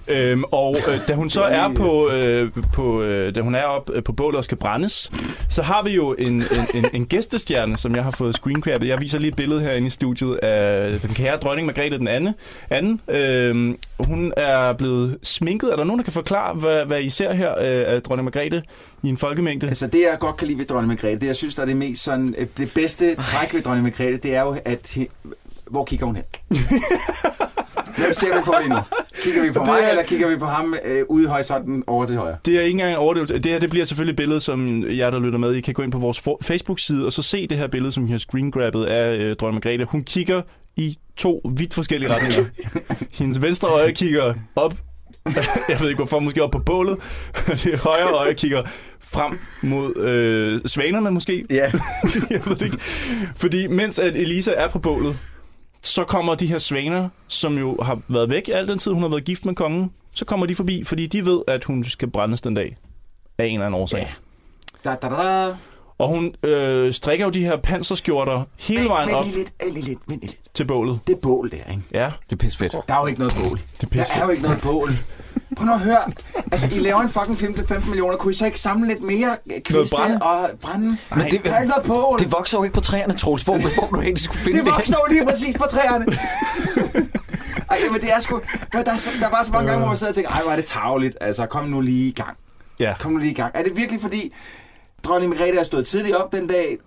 Øhm, og øh, da hun så er på, øh, på øh, da hun er op øh, på bålet og skal brændes, så har vi jo en, en, en, en gæstestjerne, som jeg har fået screencrappet. Jeg viser lige et billede herinde i studiet af den kære dronning Margrethe den anden. anden. Øhm, hun er blevet sminket. Er der nogen, der kan forklare, hvad, hvad I ser her øh, af dronning Margrethe i en folkemængde? Altså det, jeg godt kan lide ved dronning Margrethe, det jeg synes, der er det mest sådan, øh, det bedste træk ved dronning Margrethe, det er jo, at hvor kigger hun hen? Hvem ser vi på lige nu? Kigger vi på Det mig, er- eller kigger vi på ham øh, ude i horisonten over til højre? Det er ikke engang en overdrivelse. Det her det bliver selvfølgelig et billede, som jer, der lytter med, I kan gå ind på vores Facebook-side, og så se det her billede, som vi har screengrabbet af øh, dronning Margrethe. Hun kigger i to vidt forskellige retninger. Hendes venstre øje kigger op. Jeg ved ikke hvorfor, måske op på bålet. Det højre øje kigger frem mod øh, svanerne måske. Ja. jeg ved ikke. Fordi mens at Elisa er på bålet, så kommer de her svaner, som jo har været væk al den tid, hun har været gift med kongen, så kommer de forbi, fordi de ved, at hun skal brændes den dag af en eller anden årsag. Da, da, da, da. Og hun øh, strikker jo de her panserskjorter hele vejen op lidt, lidt, lige lidt. til bålet. Det bål der, ikke? Ja, Det er pisse fedt. Der er jo ikke noget bål. det er Der pisse er jo ikke noget bål. Prøv nu at høre. Altså, I laver en fucking film til 15 millioner. Kunne I så ikke samle lidt mere øh, kviste brænde? og brænde? Men det, ikke noget bål. det vokser jo ikke på træerne, Troels. Hvor, hvor du egentlig skulle finde Det det? vokser jo lige præcis på træerne. Ej, men det er sgu... Der, der, der var så mange gange, hvor man sad og tænkte, ej, hvor er det tageligt. Altså, kom nu lige i gang. Ja. Kom nu lige i gang. Er det virkelig fordi, dronning Margrethe er stået tidligt op den dag?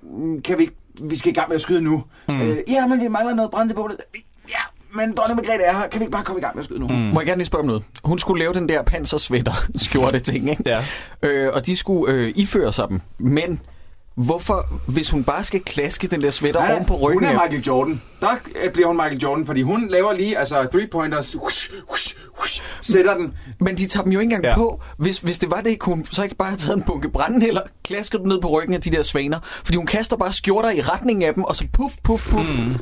Kan vi ikke... Vi skal i gang med at skyde nu. Mm. Øh, ja, men vi mangler noget brænde til bålet. Ja, men dronning Margrethe er her. Kan vi ikke bare komme i gang med at skyde nu? Mm. Må jeg gerne lige spørge om noget? Hun skulle lave den der pansersvætter skjorte ting, ikke? Ja. Øh, og de skulle øh, iføre sig dem. Men hvorfor, hvis hun bare skal klaske den der svætter Nej, oven på ryggen? Hun er Michael Jordan. Der øh, bliver hun Michael Jordan, fordi hun laver lige altså three-pointers, whoosh, whoosh, whoosh, sætter den. Men de tager dem jo ikke engang Ja. ja. på. Hvis, hvis det var det, kunne hun så ikke bare have taget en bunke brænde eller klasket dem ned på ryggen af de der svaner. Fordi hun kaster bare skjorter i retning af dem, og så puff, puff, puff. Mm.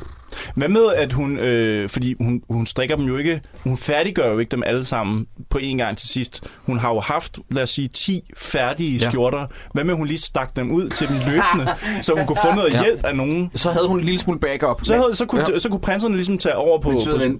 Hvad med, at hun, øh, fordi hun, hun strikker dem jo ikke, hun færdiggør jo ikke dem alle sammen på en gang til sidst. Hun har jo haft, lad os sige, 10 færdige Ja. skjorter. Hvad med, at hun lige stak dem ud til dem løbende, så hun kunne få noget Ja. hjælp af nogen? Så havde hun en lille smule backup. Så, havde, så, kunne, Ja. så kunne prinserne ligesom tage over på... Men på det,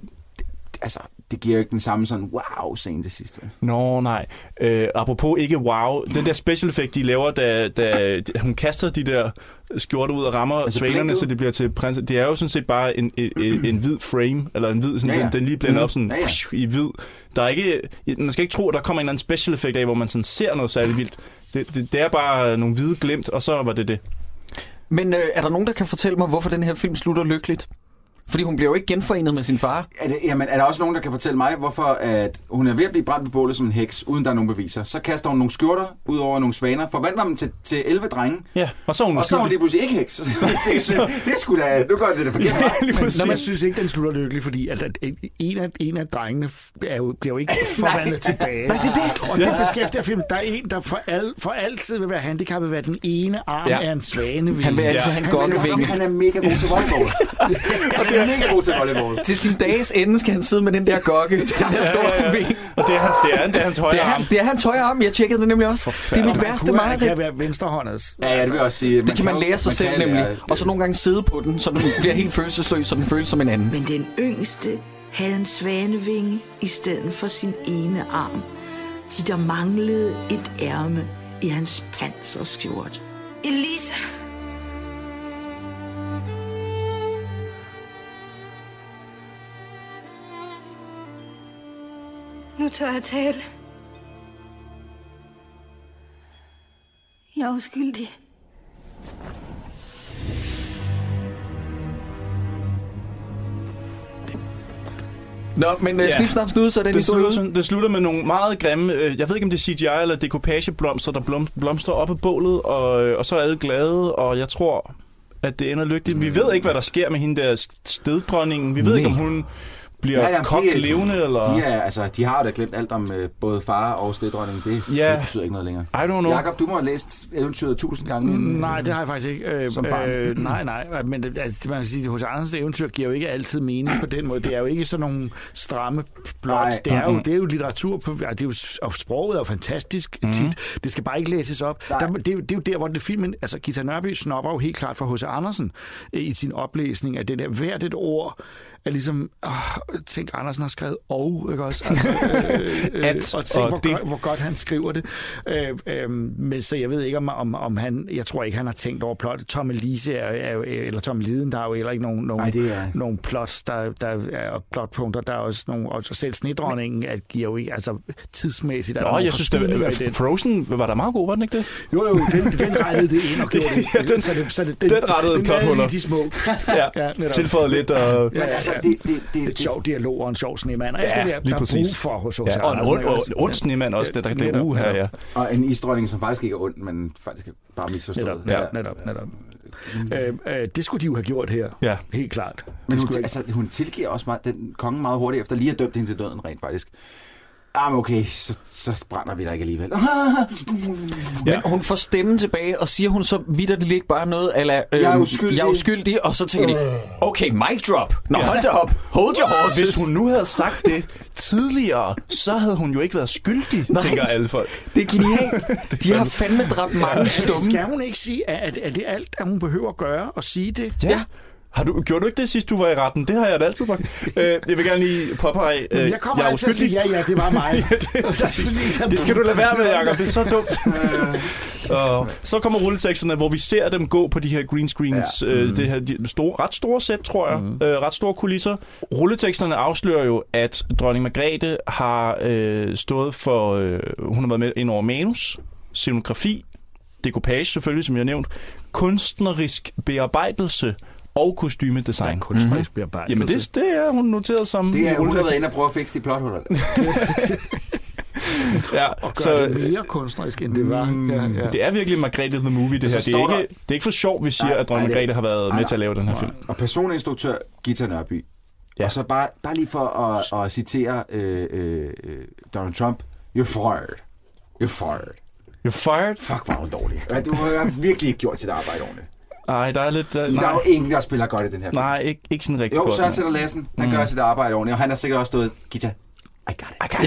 altså, det giver jo ikke den samme sådan wow-scene til sidst. vel? Nå, nej. Øh, apropos ikke wow. Den der special effect, de laver, da, da hun kaster de der skjorter ud og rammer Altså, svanerne, så det bliver til prins. Det er jo sådan set bare en, en, en, en hvid frame, eller en hvid, sådan, Ja, ja. Den, den lige blænder Mhm. op sådan, Ja, ja. ja. i hvid. Der er ikke, man skal ikke tro, at der kommer en eller anden special effect af, hvor man sådan ser noget særligt vildt. Det, det, det er bare nogle hvide glimt, og så var det det. Men øh, er der nogen, der kan fortælle mig, hvorfor den her film slutter lykkeligt? Fordi hun bliver jo ikke genforenet med sin far. Er, det, jamen, er der også nogen, der kan fortælle mig, hvorfor at hun er ved at blive brændt på bålet som en heks, uden der er nogen beviser? Så kaster hun nogle skjorter ud over nogle svaner, forvandler dem til, til 11 drenge, Ja, og så er hun og så hun lige pludselig ikke heks. det sgu da... Nu går det da forkert. lige Men, når man synes ikke, den slutter lykkelig, fordi at, at en, af, en af drengene er jo, bliver jo ikke forvandlet tilbage. Nej, det er det. Og det beskæftiger filmen. Der er en, der for, al, for altid vil være handicappet, hvad den ene arm Ja. ja. er en svanevinge. Han vil altid have en Han gokkevinge. Han er mega god til volleyball. Han er mega god til volleyball. Til sin dages ende skal han sidde med den der gokke, den der lorte ving. Og det er hans, det er, det er hans højre Det er, arm. han, det er hans højre arm, jeg tjekkede det nemlig også. Det er mit værste Han mareridt. kan være venstrehåndet. Ja, ja, det vil jeg også sige. Det kan man lære sig selv kan nemlig. lære- Og så nogle gange sidde på den, så den bliver helt følelsesløs, så den føles som en anden. Men den yngste havde en svanevinge i stedet for sin ene arm. De der manglede et ærme i hans panserskjort. Elisa! Nu tør jeg tale. Jeg er uskyldig. Nå, men uh, Ja. snip, snap, snude, så er den Det slutter, sådan, det slutter med nogle meget grimme, øh, jeg ved ikke om det er CGI eller dekopageblomster, der blom, blomstrer op af bålet, og, øh, og så er alle glade, og jeg tror, at det ender lykkeligt. Vi ved ikke, hvad der sker med hende der steddronningen. Vi ved Nej. ikke, om hun bliver Nej, ja, nej, kogt de- levende, eller... De, er, altså, de har jo da glemt alt om øh, både far og stedronning. Det, Ja. det betyder ikke noget længere. I don't know. Jakob, du må have læst eventyret tusind gange. inden- Nej, det har jeg faktisk ikke. Øh, Som barn. Øh, nej, nej. Men det- altså, man kan sige, at hos Andersens eventyr giver jo ikke altid mening på den måde. Det er jo ikke sådan nogle stramme plots. Nej. Det er, jo, det er jo litteratur. På, det er jo, og sproget er jo fantastisk Mhm. tit. Det skal bare ikke læses op. Nej. Der, det, er jo- det er jo der, hvor det filmen... Altså, Gita Nørby snopper jo helt klart for H.C. Andersen øh, i sin oplæsning af det der. Hvert et ord er ligesom... Øh, tænk, Andersen har skrevet og, ikke også? Altså, øh, At og tænk, og hvor, det. godt, hvor godt han skriver det. Øh, øh, men så jeg ved ikke, om, om, om han... Jeg tror ikke, han har tænkt over plot. Tom Elise er, er, eller Tom Liden, der er jo heller ikke nogen, nogen, det er... nogle plots, der, der er plotpunkter. Der er også nogle... Og selv snedronningen at giver jo ikke... Altså, tidsmæssigt Nå, jeg synes, det var. Frozen var der meget god, var den ikke det? Jo, jo, den, den rettede det ind og gjorde det. Ja, den- så det, så det, den rettede den lavede plothuller. de små. Ja, Ja, tilføjet lidt, og... Men altså, det, det, det, det, Et sjov dialog og en sjov snemand. Og alt Ja, det der, lige der er brug præcis. for hos Ja, H.C. og en ond, ikke ond, også? ond snemand også. Det, der, det er Netop, uge her, ja. Og en isdronning, som faktisk ikke er ond, men faktisk er bare misforstået. Netop, netop, netop, netop. Øh, øh, det skulle de jo have gjort her. Ja. Helt klart. Men Det hun, skulle altså, hun tilgiver også meget, den konge meget hurtigt efter lige at dømt hende til døden rent faktisk. Ah, men okay, så, så brænder vi der ikke alligevel. Men hun får stemmen tilbage, og siger hun så vidderligt ikke bare noget, eller øh, Jeg er uskyldig. jeg er uskyldig, og så tænker de, okay, mic drop. Nå, hold da op. Hold your horses. Hvis hun nu havde sagt det tidligere, så havde hun jo ikke været skyldig, Nej. tænker alle folk. Det er genialt. De har fandme dræbt mange stumme. Skal hun ikke sige, at, at det er alt, at hun behøver at gøre og sige det? Ja. Har du, gjorde du ikke det sidst, du var i retten? Det har jeg da altid sagt. øh, jeg vil gerne lige påpege, øh, jeg kommer jeg er altid at sige, uskyldig. ja, ja, det var mig. det, er præcis. det skal du lade være med, Jacob. Det er så dumt. og så kommer rulleteksterne, hvor vi ser dem gå på de her green screens. Ja. Øh, det her de store, ret store sæt, tror jeg. Mm. Øh, ret store kulisser. Rulleteksterne afslører jo, at dronning Margrethe har øh, stået for... Øh, hun har været med ind over manus, scenografi, dekopage selvfølgelig, som jeg har nævnt, kunstnerisk bearbejdelse og kostymedesign. Kunstnerisk bearbejdelse. Jamen det, det er hun noteret som... Det er, hun har været inde og prøve at fikse de plothuller. Ja, Og gør så det mere kunstnerisk, end det var. Mm, Ja, ja. det er virkelig Margrethe the Movie, det her. Det er, står der- ikke, det er ikke for sjov, vi siger, Nej, at dronning nej, Margrethe har været nej, med til at lave den her film. Og personinstruktør Gita Nørby. Ja. Ja. Og så bare, bare lige for at, at citere øh, øh, Donald Trump. You're fired. You're fired. You're fired? Fuck, er hun dårlig. Ja, Du har virkelig ikke gjort sit arbejde ordentligt. Nej, der er lidt... Der, Der er nej, jo ingen, der spiller godt i den her film. nej ikke, ikke sådan rigtig Jo, godt. Søren Sætter Lassen, han Mm. gør sit arbejde ordentligt, og han har sikkert også stået, Gita, I got it. I got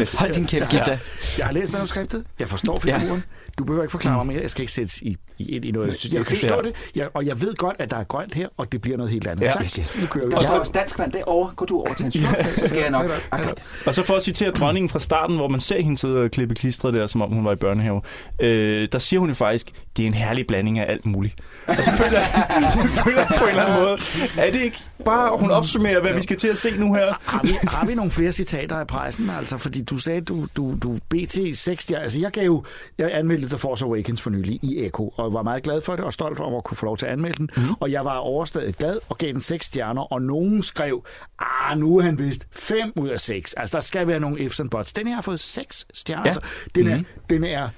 it. Hold din kæft, Gita. Jeg har læst manuskriptet. Jeg forstår figuren. Du behøver ikke forklare mig mere. Jeg skal ikke sættes i, i, ind i noget. Jeg, synes, jeg kan forstå Ja. det. Jeg, og jeg ved godt, at der er grønt her, og det bliver noget helt andet. Ja. Tak. Yes, yes. Nu kører vi. Der står også dansk vand derovre. Gå du over til en sluk, så skal jeg nok. Got this. Og så for at citere dronningen fra starten, hvor man ser hende sidde og klippe klistret der, som om hun var i børnehave, øh, der siger hun jo faktisk, det er en herlig blanding af alt muligt. Og det føler, jeg, det føler på en eller anden måde. Er det ikke bare, hun opsummerer, hvad vi skal til at se nu her? Har vi, har vi nogle flere citater af pressen? Altså, fordi du sagde, du, du, du BT 6 stjerner. Altså, jeg gav jo, jeg anmeldte The Force Awakens for nylig i Echo, og var meget glad for det, og stolt over at kunne få lov til at anmelde den. Mm. Og jeg var overstadig glad og gav den 6 stjerner, og nogen skrev, ah, nu er han vist 5 ud af 6. Altså, der skal være nogle ifs and buts. Den her har fået 6 stjerner. Ja. Altså, den, er, den er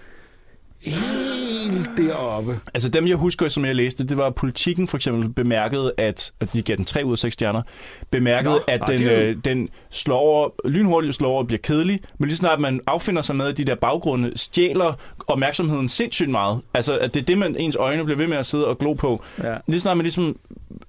helt deroppe. Altså dem, jeg husker, som jeg læste, det var politikken for eksempel bemærkede, at, at de gav den 3 ud af 6 stjerner, bemærkede, Nå, at ah, den, øh, den slår over, lynhurtigt slår over og bliver kedelig, men lige snart man affinder sig med, at de der baggrunde stjæler opmærksomheden sindssygt meget. Altså, at det er det, man ens øjne bliver ved med at sidde og glo på. Ja. Lige snart man ligesom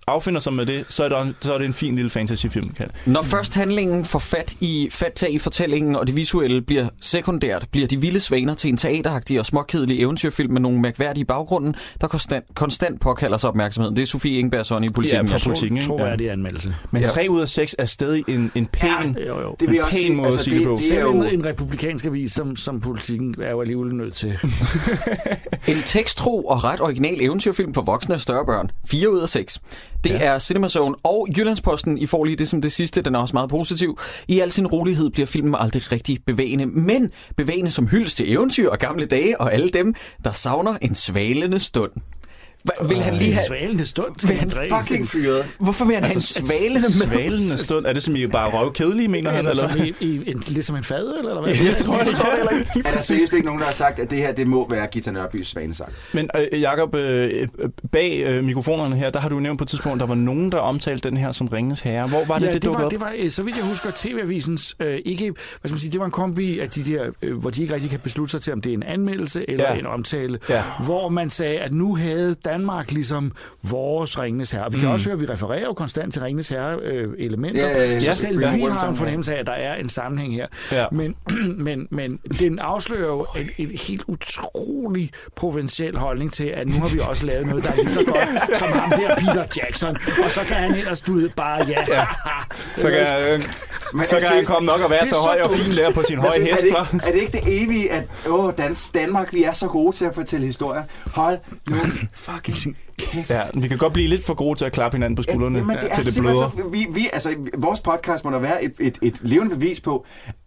affinder sig med det, så er, der, så er det en fin lille fantasyfilm. Kan. Når først handlingen får fat i fat tag i fortællingen, og det visuelle bliver sekundært, bliver de vilde svaner til en teateragtig og småkedelig eventyrfilm med nogle mærkværdige baggrunden, der konstant, konstant påkalder sig opmærksomheden. Det er Sofie Ingbergsson i politikken. Ja, fra jeg tror. politikken, ikke? Troværdig anmeldelse. Men Ja. 3 ud af 6 er stadig en, en pæn, Jo, jo. Det vil en jeg også pæn sige, måde at altså, sige det på. det er Selv jo... en, en republikansk avis som, som politikken er jo alligevel nødt til. En teksttro og ret original eventyrfilm for voksne og større børn. 4 ud af 6. Det ja. er CinemaZone og Jyllandsposten. I får lige det som det sidste. Den er også meget positiv. I al sin rolighed bliver filmen aldrig rigtig bevægende, men bevægende som hyldes til eventyr og gamle dage og alle dem, der savner en svalende stund. Hva, vil han lige En have... svalende stund Vil skal han. Fucking fyret. Hvorfor vil han Altså, have en svalende med? Svalende stund. Er det som I bare røvkedelige, mener han? Eller Eller? som i, i, en, lidt som en fadøl, eller hvad? Jeg tror, det er Er der seriøst ikke nogen, der har sagt, at det her det må være Gita Nørbys svanesang? Men øh, Jacob, øh, øh, bag øh, mikrofonerne her, der har du nævnt på et tidspunkt, der var nogen, der omtalte den her som Ringens Herre. Hvor var det, ja, det, det, dukkede var, op? det var, øh, så vidt jeg husker, TV-avisens, øh, ikke, hvad skal man sige, det var en kombi af de der, øh, hvor de ikke rigtig kan beslutte sig til, om det er en anmeldelse eller Ja. ja. en omtale, Ja. hvor man sagde, at nu havde Danmark ligesom vores Ringenes Herre. Vi kan Mm. også høre, at vi refererer jo konstant til Ringenes Herre-elementer, Ja, ja, ja. så Ja, selv ja. vi har en fornemmelse af, at der er en sammenhæng her. Ja. Men, men, men den afslører jo en, en helt utrolig provinciel holdning til, at nu har vi også lavet noget, der er lige så godt som ham der Peter Jackson. Og så kan han ellers, du ved, bare ja. ja. Så kan, øh, Men så kan han komme nok og være er så så høj og fin der på sin høje hest, er, det hva'? ikke, er det ikke det evige, at åh, dans, Danmark, vi er så gode til at fortælle historier? Hold nu fucking kæft. Ja, vi kan godt blive lidt for gode til at klappe hinanden på skuldrene, Jamen, det er til det bløder. så, vi, vi, altså, vores podcast må der være et, et, et levende bevis på,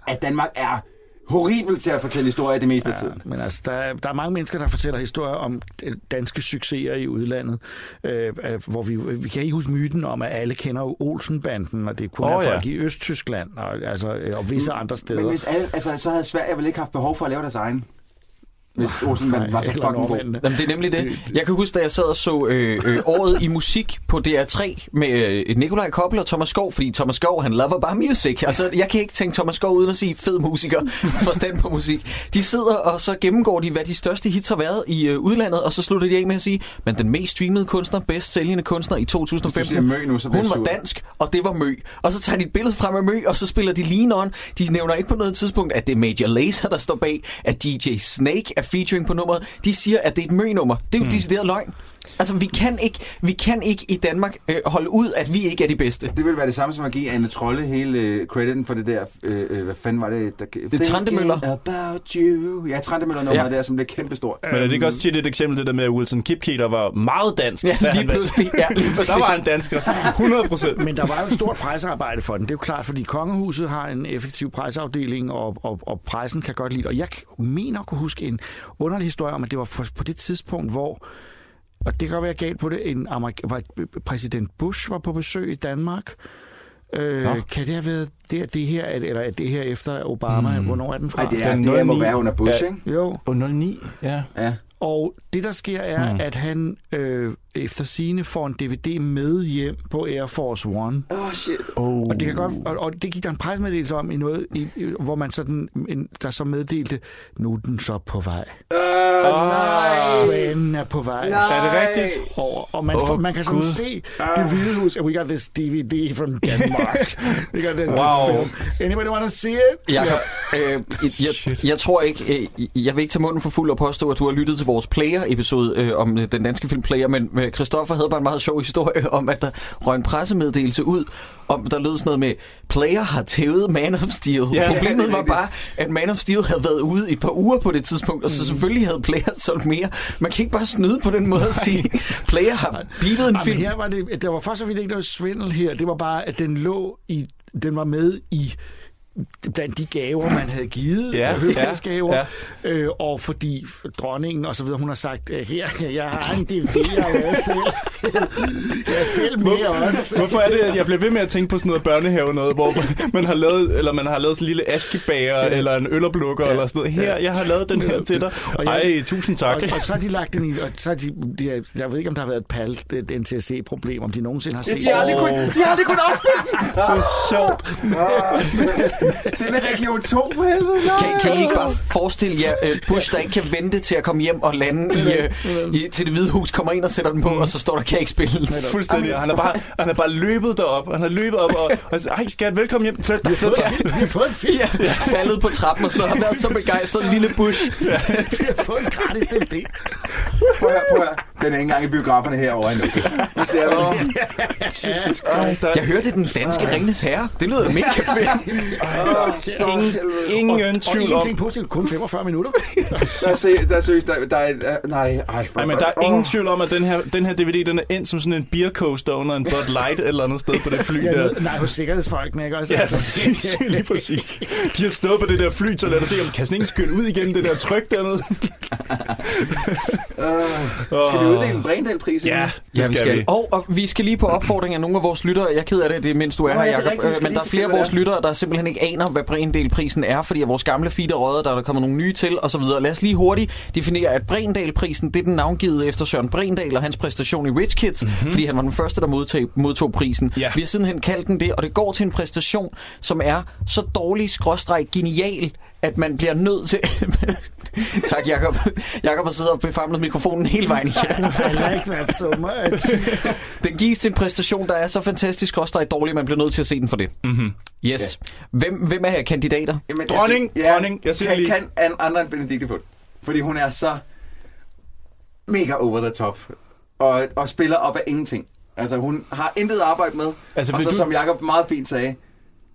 at Danmark er horribel til at fortælle historier det meste af tiden. Men altså, der er, der er mange mennesker, der fortæller historier om øh, danske succeser i udlandet, øh, øh, hvor vi, vi kan ikke huske myten om, at alle kender jo Olsenbanden, og det kunne oh, være ja. folk i Østtyskland og, altså, øh, og visse andre steder. Men hvis alle, altså, så havde Sverige vel ikke haft behov for at lave deres egen. Hvis Olsenbanden var så fucking god. Jamen, det er nemlig det. Jeg kan huske, da jeg sad og så øh, øh, året i musik på DR3 med øh, Nikolaj Koppel og Thomas Skov, fordi Thomas Skov, han lover bare music. Altså, jeg kan ikke tænke Thomas Skov uden at sige fed musiker, forstand på musik. De sidder, og så gennemgår de, hvad de største hits har været i øh, udlandet, og så slutter de af med at sige, men den mest streamede kunstner, bedst sælgende kunstner i Hvis du 2015, siger Mø nu, så hun var dansk, og det var Mø. Og så tager de et billede frem af Mø, og så spiller de Lean On. De nævner ikke på noget tidspunkt, at det er Major Lazer, der står bag, at DJ Snake er featuring på nummeret. De siger, at det er et Mø-nummer. Det er jo mm. decideret løgn. Altså, vi kan ikke, vi kan ikke i Danmark øh, holde ud, at vi ikke er de bedste. Det ville være det samme som at give Anne Trolle hele øh, crediten for det der, øh, øh, hvad fanden var det? Der, Det er Trentemøller. about you. Ja, Trentemøller nummer Ja. der, som blev kæmpestort. Men er det ikke også tit et eksempel, det der med, at Wilson Kipke, der var meget dansk? Ja, lige pludselig. Ja, lige der var han dansker. 100 procent. Men der var jo et stort pressearbejde for den. Det er jo klart, fordi kongehuset har en effektiv presseafdeling, og, og, og pressen kan godt lide det. Og jeg mener at kunne huske en underlig historie om, at det var for, på det tidspunkt, hvor og det kan godt være galt på det, en Amerik- var, præsident Bush var på besøg i Danmark. Øh, kan det have været det, det her, eller er det her efter Obama? Mm. Hvornår er den fra? Ej, det, er, Den det her må 09. være under Bush, Ja. ikke? Jo, Og 09, ja. Ja. og det der sker er, mm. at han øh, efter sine får en DVD med hjem på Air Force One. Åh, oh, shit. Oh. Og det, kan godt, og, og det gik der en pressemeddelelse om i noget, i, i, hvor man sådan, en, der så meddelte, nu er den så på vej. Uh, nej. Svanen er på vej. Nej. Er det rigtigt? Og, og man, Åh, oh, man kan sådan Gud. se det hvide hus. We got this DVD from Denmark. We got this Wow. film. Anybody want to see it? Jakob, øh, jeg, jeg tror ikke, øh, jeg vil ikke tage munden for fuld og påstå, at du har lyttet til vores Player-episode øh, om øh, den danske film Player, men Christoffer havde bare en meget sjov historie om, at der røg en pressemeddelelse ud, om der lød sådan noget med, Player har tævet Man of Steel. Ja, Problemet var bare, at Man of Steel havde været ude i et par uger på det tidspunkt, og så selvfølgelig havde Player solgt mere. Man kan ikke bare snyde på den måde at sige, Player har beatet en Ej, men film. her var det, der var først og ikke noget svindel her. Det var bare, at den lå i, den var med i blandt de gaver, man havde givet, Ja, høflighedsgaver, ja, Øh, og fordi dronningen og så videre, hun har sagt, øh, her, jeg har en DVD, jeg har lavet selv. jeg er selv med også. Hvorfor er det, at jeg bliver ved med at tænke på sådan noget børnehave noget, hvor man- har lavet, eller man har lavet sådan en lille askebager, ja. eller en øloplukker, ja. eller sådan noget. Her, jeg har lavet den her til dig. Og jeg- Ej, tusind tak. Og, og så har de lagt den i, og så har de, de jeg ved ikke, om der har været et PAL, et NTSC-problem, om de nogensinde har set De har aldrig kunnet, de har aldrig kunnet afspille den. Det er sjovt. Det er Region 2 for helvede. Nej. Kan, kan I ikke bare forestille jer uh, Bush, der ikke kan vente til at komme hjem og lande i, uh, i, til det hvide hus, kommer ind og sætter den på, og så står der, kan ikke spilles. Fuldstændig. Han er bare, han er bare løbet derop. Han har løbet op og, og sagt, ej skat, velkommen hjem. Flyt flyt dig. Vi har fået en film. Ja, faldet på trappen og sådan noget. Har været så begejstret, lille Bush. Vi har fået en gratis DVD. Prøv høre, prøv høre. Den er ikke engang i biograferne herovre endnu. Nu ser du den. Jesus Christ. Der Jeg hørte den danske Ringens Herre. Det lyder da mega fedt. ingen, ingen Og tvivl om... ingenting positivt, kun 45 minutter. Der er, se, der er seriøst, der, der er... Nej, ej. Nej, men der er ingen tvivl om, at den her, den her DVD, den er endt som sådan en beer coaster under en Bud Light et eller andet sted på det fly Ja, der. nej, hos sikkerhedsfolkene, ikke også? Ja, Altså, præcis. Lige præcis. De har stået på det der fly, så lad os se, om kan sådan ikke ud igen, det der tryk dernede. Skal vi uddele en Brindal-pris? Ja, det Ja, vi skal. Og, og vi skal lige på opfordring af nogle af vores lyttere. Jeg er ked af det, det er mens du er Nå, her, er Jacob. rigtigt. Vi Øh, Men der er flere af vores lyttere, der simpelthen ikke aner, hvad Brindal-prisen er, fordi vores gamle feed er røget, der er der kommet nogle nye til osv. Lad os lige hurtigt definere, at Brindal-prisen, det er den navngivet efter Søren Brindal og hans præstation i Rich Kids, mm-hmm. fordi han var den første, der modtog, modtog prisen. Ja. Vi har sidenhen kaldt den det, og det går til en præstation, som er så dårlig, skråstreg, genial, at man bliver nødt til... tak, Jacob. Jacob har siddet og befamlet mikrofonen hele vejen igennem. I like that so much. Den gives til en præstation, der er så fantastisk, også der er dårlig, at man bliver nødt til at se den for det. Mm-hmm. Yes. Hvem, hvem er her kandidater? Jamen, Dronning, jeg siger- dronning, jeg siger kan, lige- Kan an, andre end Benedikte det? Fordi hun er så mega over the top. Og, og spiller op af ingenting. Altså, hun har intet arbejde med. Altså, og så, du- som Jacob meget fint sagde,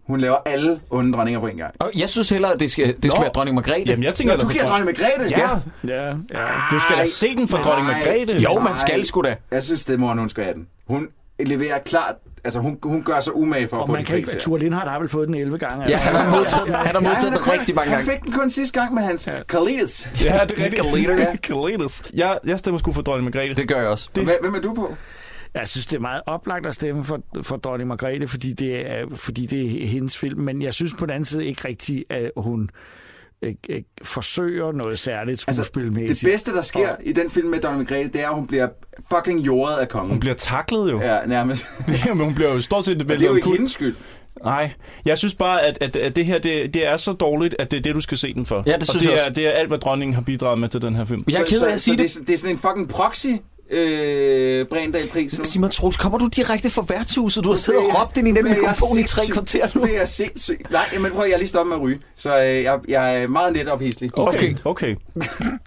hun laver alle onde dronninger på en gang. Og jeg synes hellere, at det skal, det skal Nå. være dronning Margrethe. Jamen, jeg tænker... Nå, du giver dronning Margrethe? Ja, Ja, ja. du skal da se den for dronning Nej. Margrethe. Jo, man skal sgu da. Jeg synes, det må hun skal have den. Hun leverer klart altså hun, hun gør sig umage for at Og få man den kan ikke... Ture Lindhardt har vel fået den 11 gange. Ja, han har modtaget han har modtaget han den rigtig mange Han gange. fik den kun sidste gang med hans ja. Kalidas. Ja, det er rigtigt. Kalidas. Kalidas. Jeg, jeg stemmer sgu for dronning Margrethe. Det gør jeg også. Hvem, hvem er du på? Jeg synes, det er meget oplagt at stemme for, for dronning Margrethe, fordi det, er, fordi det er hendes film. Men jeg synes på den anden side ikke rigtigt, at hun øh, øh, forsøger noget særligt Altså, skuespilmæssigt. det bedste, der sker i den film med Dronning Margrethe, det er, at hun bliver fucking jordet af kongen. Hun bliver taklet jo. Ja, nærmest. Men hun bliver jo stort set Men det er jo ikke hendes skyld. Nej, jeg synes bare, at, at, at det her det, det er så dårligt, at det er det, du skal se den for. Ja, det og synes det jeg er, det er alt, hvad dronningen har bidraget med til den her film. Jeg er ked af at sige så det. er, det er sådan en fucking proxy øh, Brændal-prisen. Simon Troels, kommer du direkte fra værtshuset? Du har siddet og råbt ind i den mikrofon i tre kvarter nu. Nu er jeg sindssyg. Nej, men prøv at jeg er lige stoppet med at ryge. Så øh, jeg, jeg er meget let ophidselig. Okay, okay.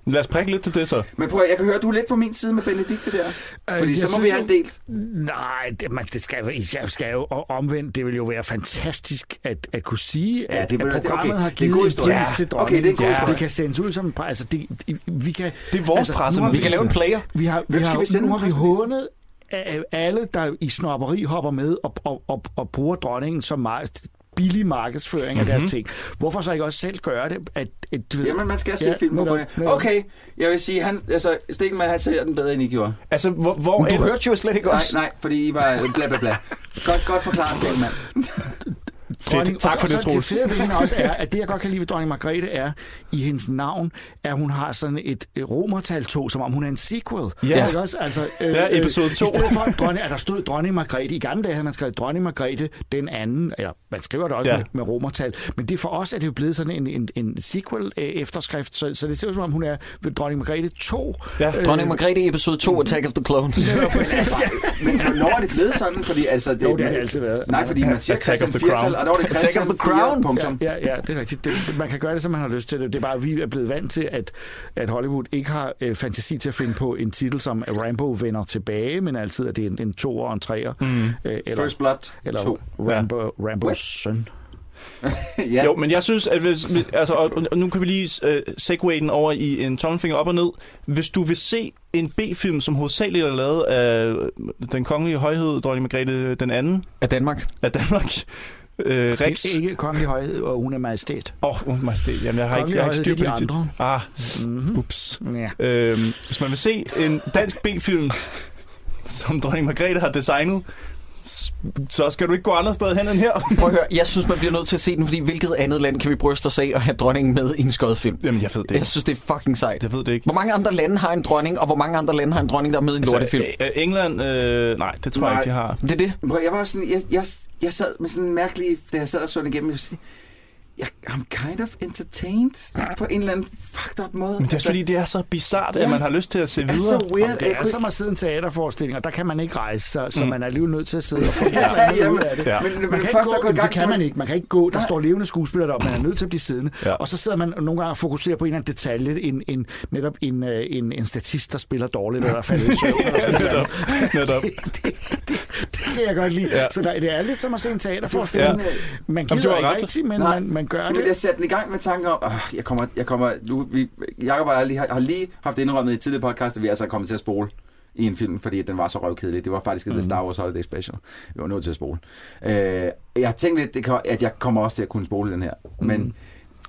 Lad os prikke lidt til det så. Men prøv at, jeg kan høre, at du er lidt på min side med Benedikte der. Fordi Øh, jeg så må synes vi have en delt. Nej, det, man, det skal, jo- jeg skal jo og omvendt. Det vil jo være fantastisk at, at kunne sige, Ja, at, det at det- programmet okay, har det er en givet Ja. til Okay, dronningen. det er en god ja, historie. det kan sendes ud som altså, det, det, vi kan, Det er vores altså, presse. har Vi kan lave en player. Vi har, vi Hvem skal har, vi sende nu har vi hånet af alle, der i snopperi hopper med og, og, og, og bruger dronningen som meget billig markedsføring af deres ting. Hvorfor så ikke også selv gøre det? At, at, du ved- Jamen, man skal se Ja, ja, film på det. Okay, jeg vil sige, han, altså, Stikman, han ser den bedre, end I gjorde. Altså, hvor, hvor Du hørte jo slet ikke Nej, os. nej, fordi I var bla bla bla. Godt, godt forklaret, Stikman. Dronning, Tak for og, det, og så Troels. det ved hende også er, at det jeg godt kan lide ved dronning Margrethe er, i hendes navn, at hun har sådan et et romertal 2, som om hun er en sequel. Ja. Det er ikke også? Altså, øh, Ja, episode øh, to. I stedet for, at, dronning, at der stod dronning Margrethe. I gamle dage havde man skrevet dronning Margrethe den anden, eller man skriver det også Ja. med, med romertal. Men det for os er det jo blevet sådan en, en, en sequel-efterskrift, så, så det ser ud som om, hun er ved dronning Margrethe 2. Ja. Øh, Dronning Margrethe episode 2, Attack of the Clones. Ja, præcis. Ja. Men hvornår er det blevet sådan? Fordi, altså, det, Jo, det har det altid været. Nej, fordi man siger Attack of the Crown. Og var det Attack Christian of the Crown. 4, punktum. Ja, ja, det er rigtigt. Det, man kan gøre det, som man har lyst til det. Det er bare, at vi er blevet vant til, at, at Hollywood ikke har øh, fantasi til at finde på en titel som Rambo vender tilbage, men altid at det er en, en toer og en treer. Mm. Øh, eller, First Blood eller 2. Rambo, Rambos What? søn. ja. Jo, men jeg synes, at hvis, hvis- altså, og, og nu kan vi lige uh, segway den over i en tommelfinger op og ned. Hvis du vil se en B-film, som hovedsageligt er lavet af den kongelige højhed, dronning Margrethe den anden Af Danmark. af Danmark, øh, Rex. Ikke, ikke kongelig højhed, og hun er majestæt. Åh, oh, majestæt. Jamen, jeg har ikke, Kongelig jeg har ikke styr på er de det. andre. Ah, Mm-hmm. ups. Ja. Øhm, hvis man vil se en dansk B-film, som dronning Margrethe har designet, så skal du ikke gå andre steder hen end her. Prøv at høre, jeg synes, man bliver nødt til at se den, fordi hvilket andet land kan vi bryste os af at have dronningen med i en skød film? Jamen, jeg ved det Jeg ikke. synes, det er fucking sejt. Jeg ved det ikke. Hvor mange andre lande har en dronning, og hvor mange andre lande har en dronning, der er med i en lortefilm? øh, øh, England, øh, nej, det tror jeg Nej. ikke, de har. Det er det. Prøv, jeg var sådan, jeg, jeg, jeg sad med sådan en mærkelig, da jeg sad og så den igennem, jeg, jeg I'm kind of entertained på en eller anden fucked up måde. Men det er fordi, det er så bizart, at Ja. man har lyst til at se det er videre. så weird. Det jeg er kunne som at sidde i en teaterforestilling, og der kan man ikke rejse sig, så Mm. man er alligevel nødt til at sidde og få Ja, ja, jamen, ud af det. Ja. Men, Man men kan først ikke der gå, gang, det kan man- man ikke. Man kan ikke gå. Der Nej. står levende skuespillere deroppe. Man er nødt til at blive siddende. Ja. Og så sidder man nogle gange og fokuserer på en eller anden detalje. En, en, netop en, øh, en, en statist, der spiller dårligt, eller er faldet i søvn. eller sådan noget. Netop. det, det, det, det kan jeg godt lide. Ja. Så der, det er lidt som at se en teaterforestilling. Ja. Man gider ikke rigtigt, men Nej. man, man gør Men jeg det. satte den i gang med tanker om, øh, jeg kommer, jeg kommer, nu, vi, Jacob og jeg lige, har, har lige haft indrømmet i tidligere podcast, at vi altså er kommet til at spole i en film, fordi den var så røvkedelig. Det var faktisk mm. The Star Wars Holiday Special. Vi var nødt til at spole. Øh, jeg tænkte lidt, det kan, at jeg kommer også til at kunne spole den her, men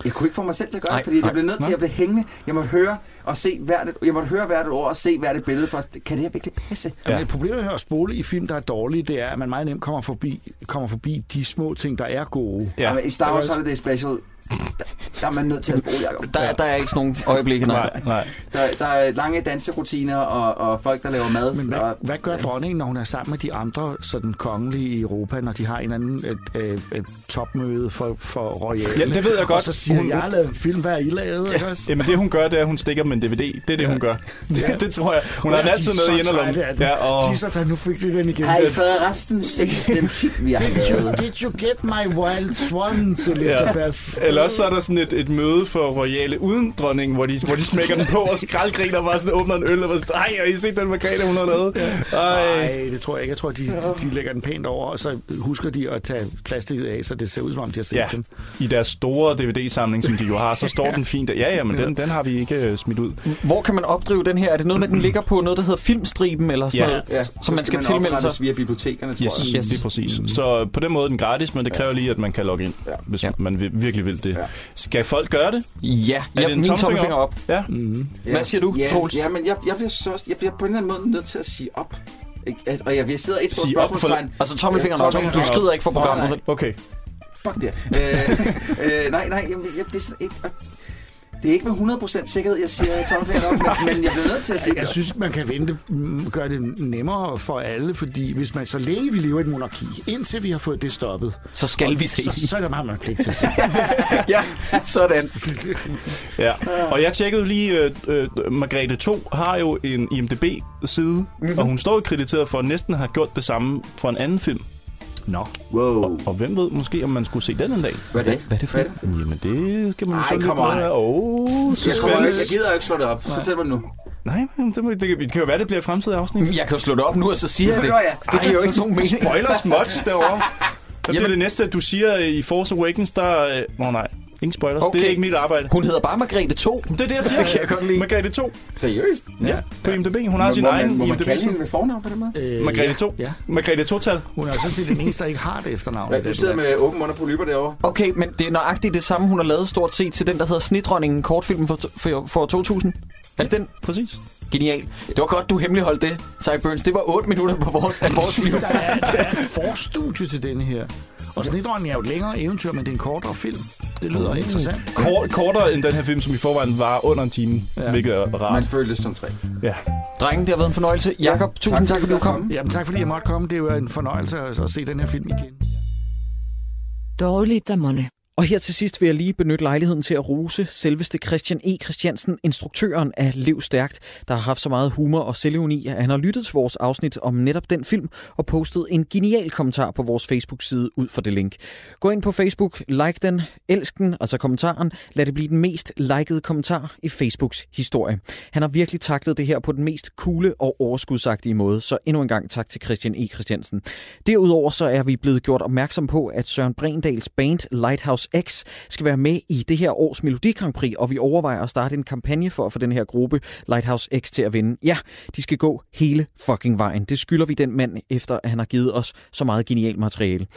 jeg kunne ikke få mig selv til at gøre Nej, det, fordi nej, jeg blev nødt til at blive hængende. Jeg måtte høre og se hvert et, jeg måtte høre hvert et ord og se hvert et billede, for at- kan det her virkelig passe? Ja. Men problemet med at spole i film, der er dårlige, det er, at man meget nemt kommer forbi, kommer forbi de små ting, der er gode. Ja. Ja. I Star Wars Holiday Special, der, er man nødt til at spole, Jacob. Der, der er ikke sådan nogle øjeblikke, nej. Nej, nej. Der, der er lange danserutiner og, og folk, der laver mad. Men hvad, og, hvad gør dronningen, når hun er sammen med de andre sådan kongelige i Europa, når de har en anden et, et, et topmøde for, for royale? Ja, det ved jeg godt. Og så siger Hun- jeg har lavet en film, hvad har I lavet? Ikke også? Jamen det hun gør, det er, at hun stikker dem en DVD. Det er det, hun gør. Det, det tror jeg. Hun har den altid med i inderlommen. Ja, Ja, og De er så trætte, nu fik de den igen. har I forresten set den film, vi har Did you, did you get my wild swans, Elizabeth? Eller også så er der sådan et, et, møde for royale uden dronningen, hvor de, hvor de smækker den på og skraldgriner og bare sådan åbner en øl og bare sådan, ej, har I set den Margrethe, hun har lavet? Ej. Nej, det tror jeg ikke. Jeg tror, de, de lægger den pænt over, og så husker de at tage plastikket af, så det ser ud som om, de har set Ja, den. i deres store DVD-samling, som de jo har, så står den fint der. Ja, ja, men den, den har vi ikke øh, smidt ud. Hvor kan man opdrive den her? Er det noget med, den ligger på noget, der hedder Filmstriben, eller sådan Ja. noget, Ja, som man skal tilmelde sig? via bibliotekerne, tror Yes, jeg. yes. Det er præcis. Mm. Så på den måde er den gratis, men det kræver lige, at man kan logge ind, Ja. hvis Ja. man virkelig vil det. Ja. Skal folk gøre det? Ja, Er ja det min tommelfinger tommelfinger op. Ja. Mm. Hvad siger du, ja, Troels? Ja, men jeg, jeg, bliver så, jeg bliver på en eller anden måde nødt til at sige op. Altså, Og jeg, jeg sidder et stort Sige op for- spørgsmålstegn. Altså tommelfingeren Ja, op. Du tommelfingeren op. skrider ikke for Nå, programmet. Okay. Fuck det. øh, øh, nej, nej, jamen, jeg, det er sådan ikke... Det er ikke med 100% sikkerhed, jeg siger tommelfingeren op, men, men jeg bliver nødt til at sige Jeg synes, man kan vente, mm, gøre det nemmere for alle, fordi hvis man så længe vi lever i et monarki, indtil vi har fået det stoppet, Så skal vi se. så, så er der meget, man pligt til at se. Ja, sådan. Ja. Og jeg tjekkede lige, øh, øh, Margrethe 2 har jo en IMDb-side, mm-hmm. og hun står jo krediteret for at næsten have gjort det samme for en anden film. Nå. Wow. Og, og hvem ved måske, om man skulle se den en dag? Hvad er det? Hvad er det for Hvad er det? Jamen, det skal man jo Ej, så on. prøve. Åh, Jeg, kommer, ikke- suspense. jeg gider jo ikke slå det op. Fortæl mig nu. Nej, men det, må- det, det kan jo være, det bliver et fremtidigt afsnit. Jeg kan jo slå det op nu, og så siger jeg det. Nå ja. Det giver jo ikke nogen mening. Spoiler smuts derovre. Hvad bliver Jamen- det næste, at du siger øh, i Force Awakens, der... Åh øh, oh, nej, ingen spoilers. Okay. Det er ikke mit arbejde. Hun hedder bare Margrethe 2. Det er det, jeg siger. Det kan jeg godt lide. Margrethe 2. Seriøst? Ja, på IMDb. Hun har sin må egen man, må man IMDb. kalde hende ved fornavn på den måde? Øh, Margrethe 2. Ja. Margrethe 2-tal. Hun er jo sådan set den eneste, der ikke har det efternavn. Ja, du sidder med åben mund og polyper derovre. Okay, men det er nøjagtigt det samme, hun har lavet stort set til den, der hedder Snitronningen, kortfilmen for, for, for 2000. Er det den? Præcis. Genial. Det var godt, du hemmeligholdt det, Cyburns. Det var 8 minutter på vores, af vores liv. Der er, der er et forstudie til denne her. Og Snedronningen er jo et længere eventyr, men det er en kortere film. Det lyder interessant. Kort, kortere end den her film, som i forvejen var under en time, Ja. ja. hvilket er Man rart. føltes som tre. Ja. Drenge, det har været en fornøjelse. Jakob, tusind tak, fordi du kom. Jamen tak, fordi jeg måtte komme. Det er jo en fornøjelse at, at se den her film igen. Dårligdommerne. Og her til sidst vil jeg lige benytte lejligheden til at rose selveste Christian E. Christiansen, instruktøren af Lev Stærkt, der har haft så meget humor og selvironi, at han har lyttet til vores afsnit om netop den film og postet en genial kommentar på vores Facebook-side ud for det link. Gå ind på Facebook, like den, elsk den, altså kommentaren. Lad det blive den mest likede kommentar i Facebooks historie. Han har virkelig taklet det her på den mest coole og overskudsagtige måde, så endnu en gang tak til Christian E. Christiansen. Derudover så er vi blevet gjort opmærksom på, at Søren Brendals band Lighthouse X skal være med i det her års Melodi Grand Prix, og vi overvejer at starte en kampagne for at få den her gruppe Lighthouse X til at vinde. Ja, de skal gå hele fucking vejen. Det skylder vi den mand, efter at han har givet os så meget genialt materiale.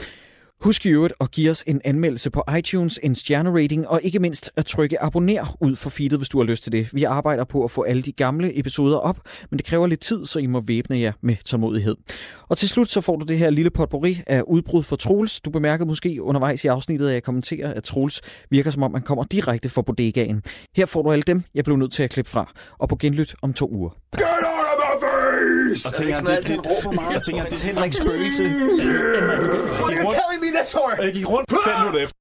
Husk i øvrigt at give os en anmeldelse på iTunes, en stjernerating og ikke mindst at trykke abonner ud for feedet, hvis du har lyst til det. Vi arbejder på at få alle de gamle episoder op, men det kræver lidt tid, så I må væbne jer med tålmodighed. Og til slut så får du det her lille potpourri af udbrud for Troels. Du bemærkede måske undervejs i afsnittet, at jeg kommenterer, at Troels virker som om, han kommer direkte fra bodegaen. Her får du alle dem, jeg blev nødt til at klippe fra. Og på genlyt om to uger. Get out of my face! Og Er det meget? jeg tænker, det, Henrik Spøgelse. What are you telling me this for? jeg gik rundt fem minutter efter.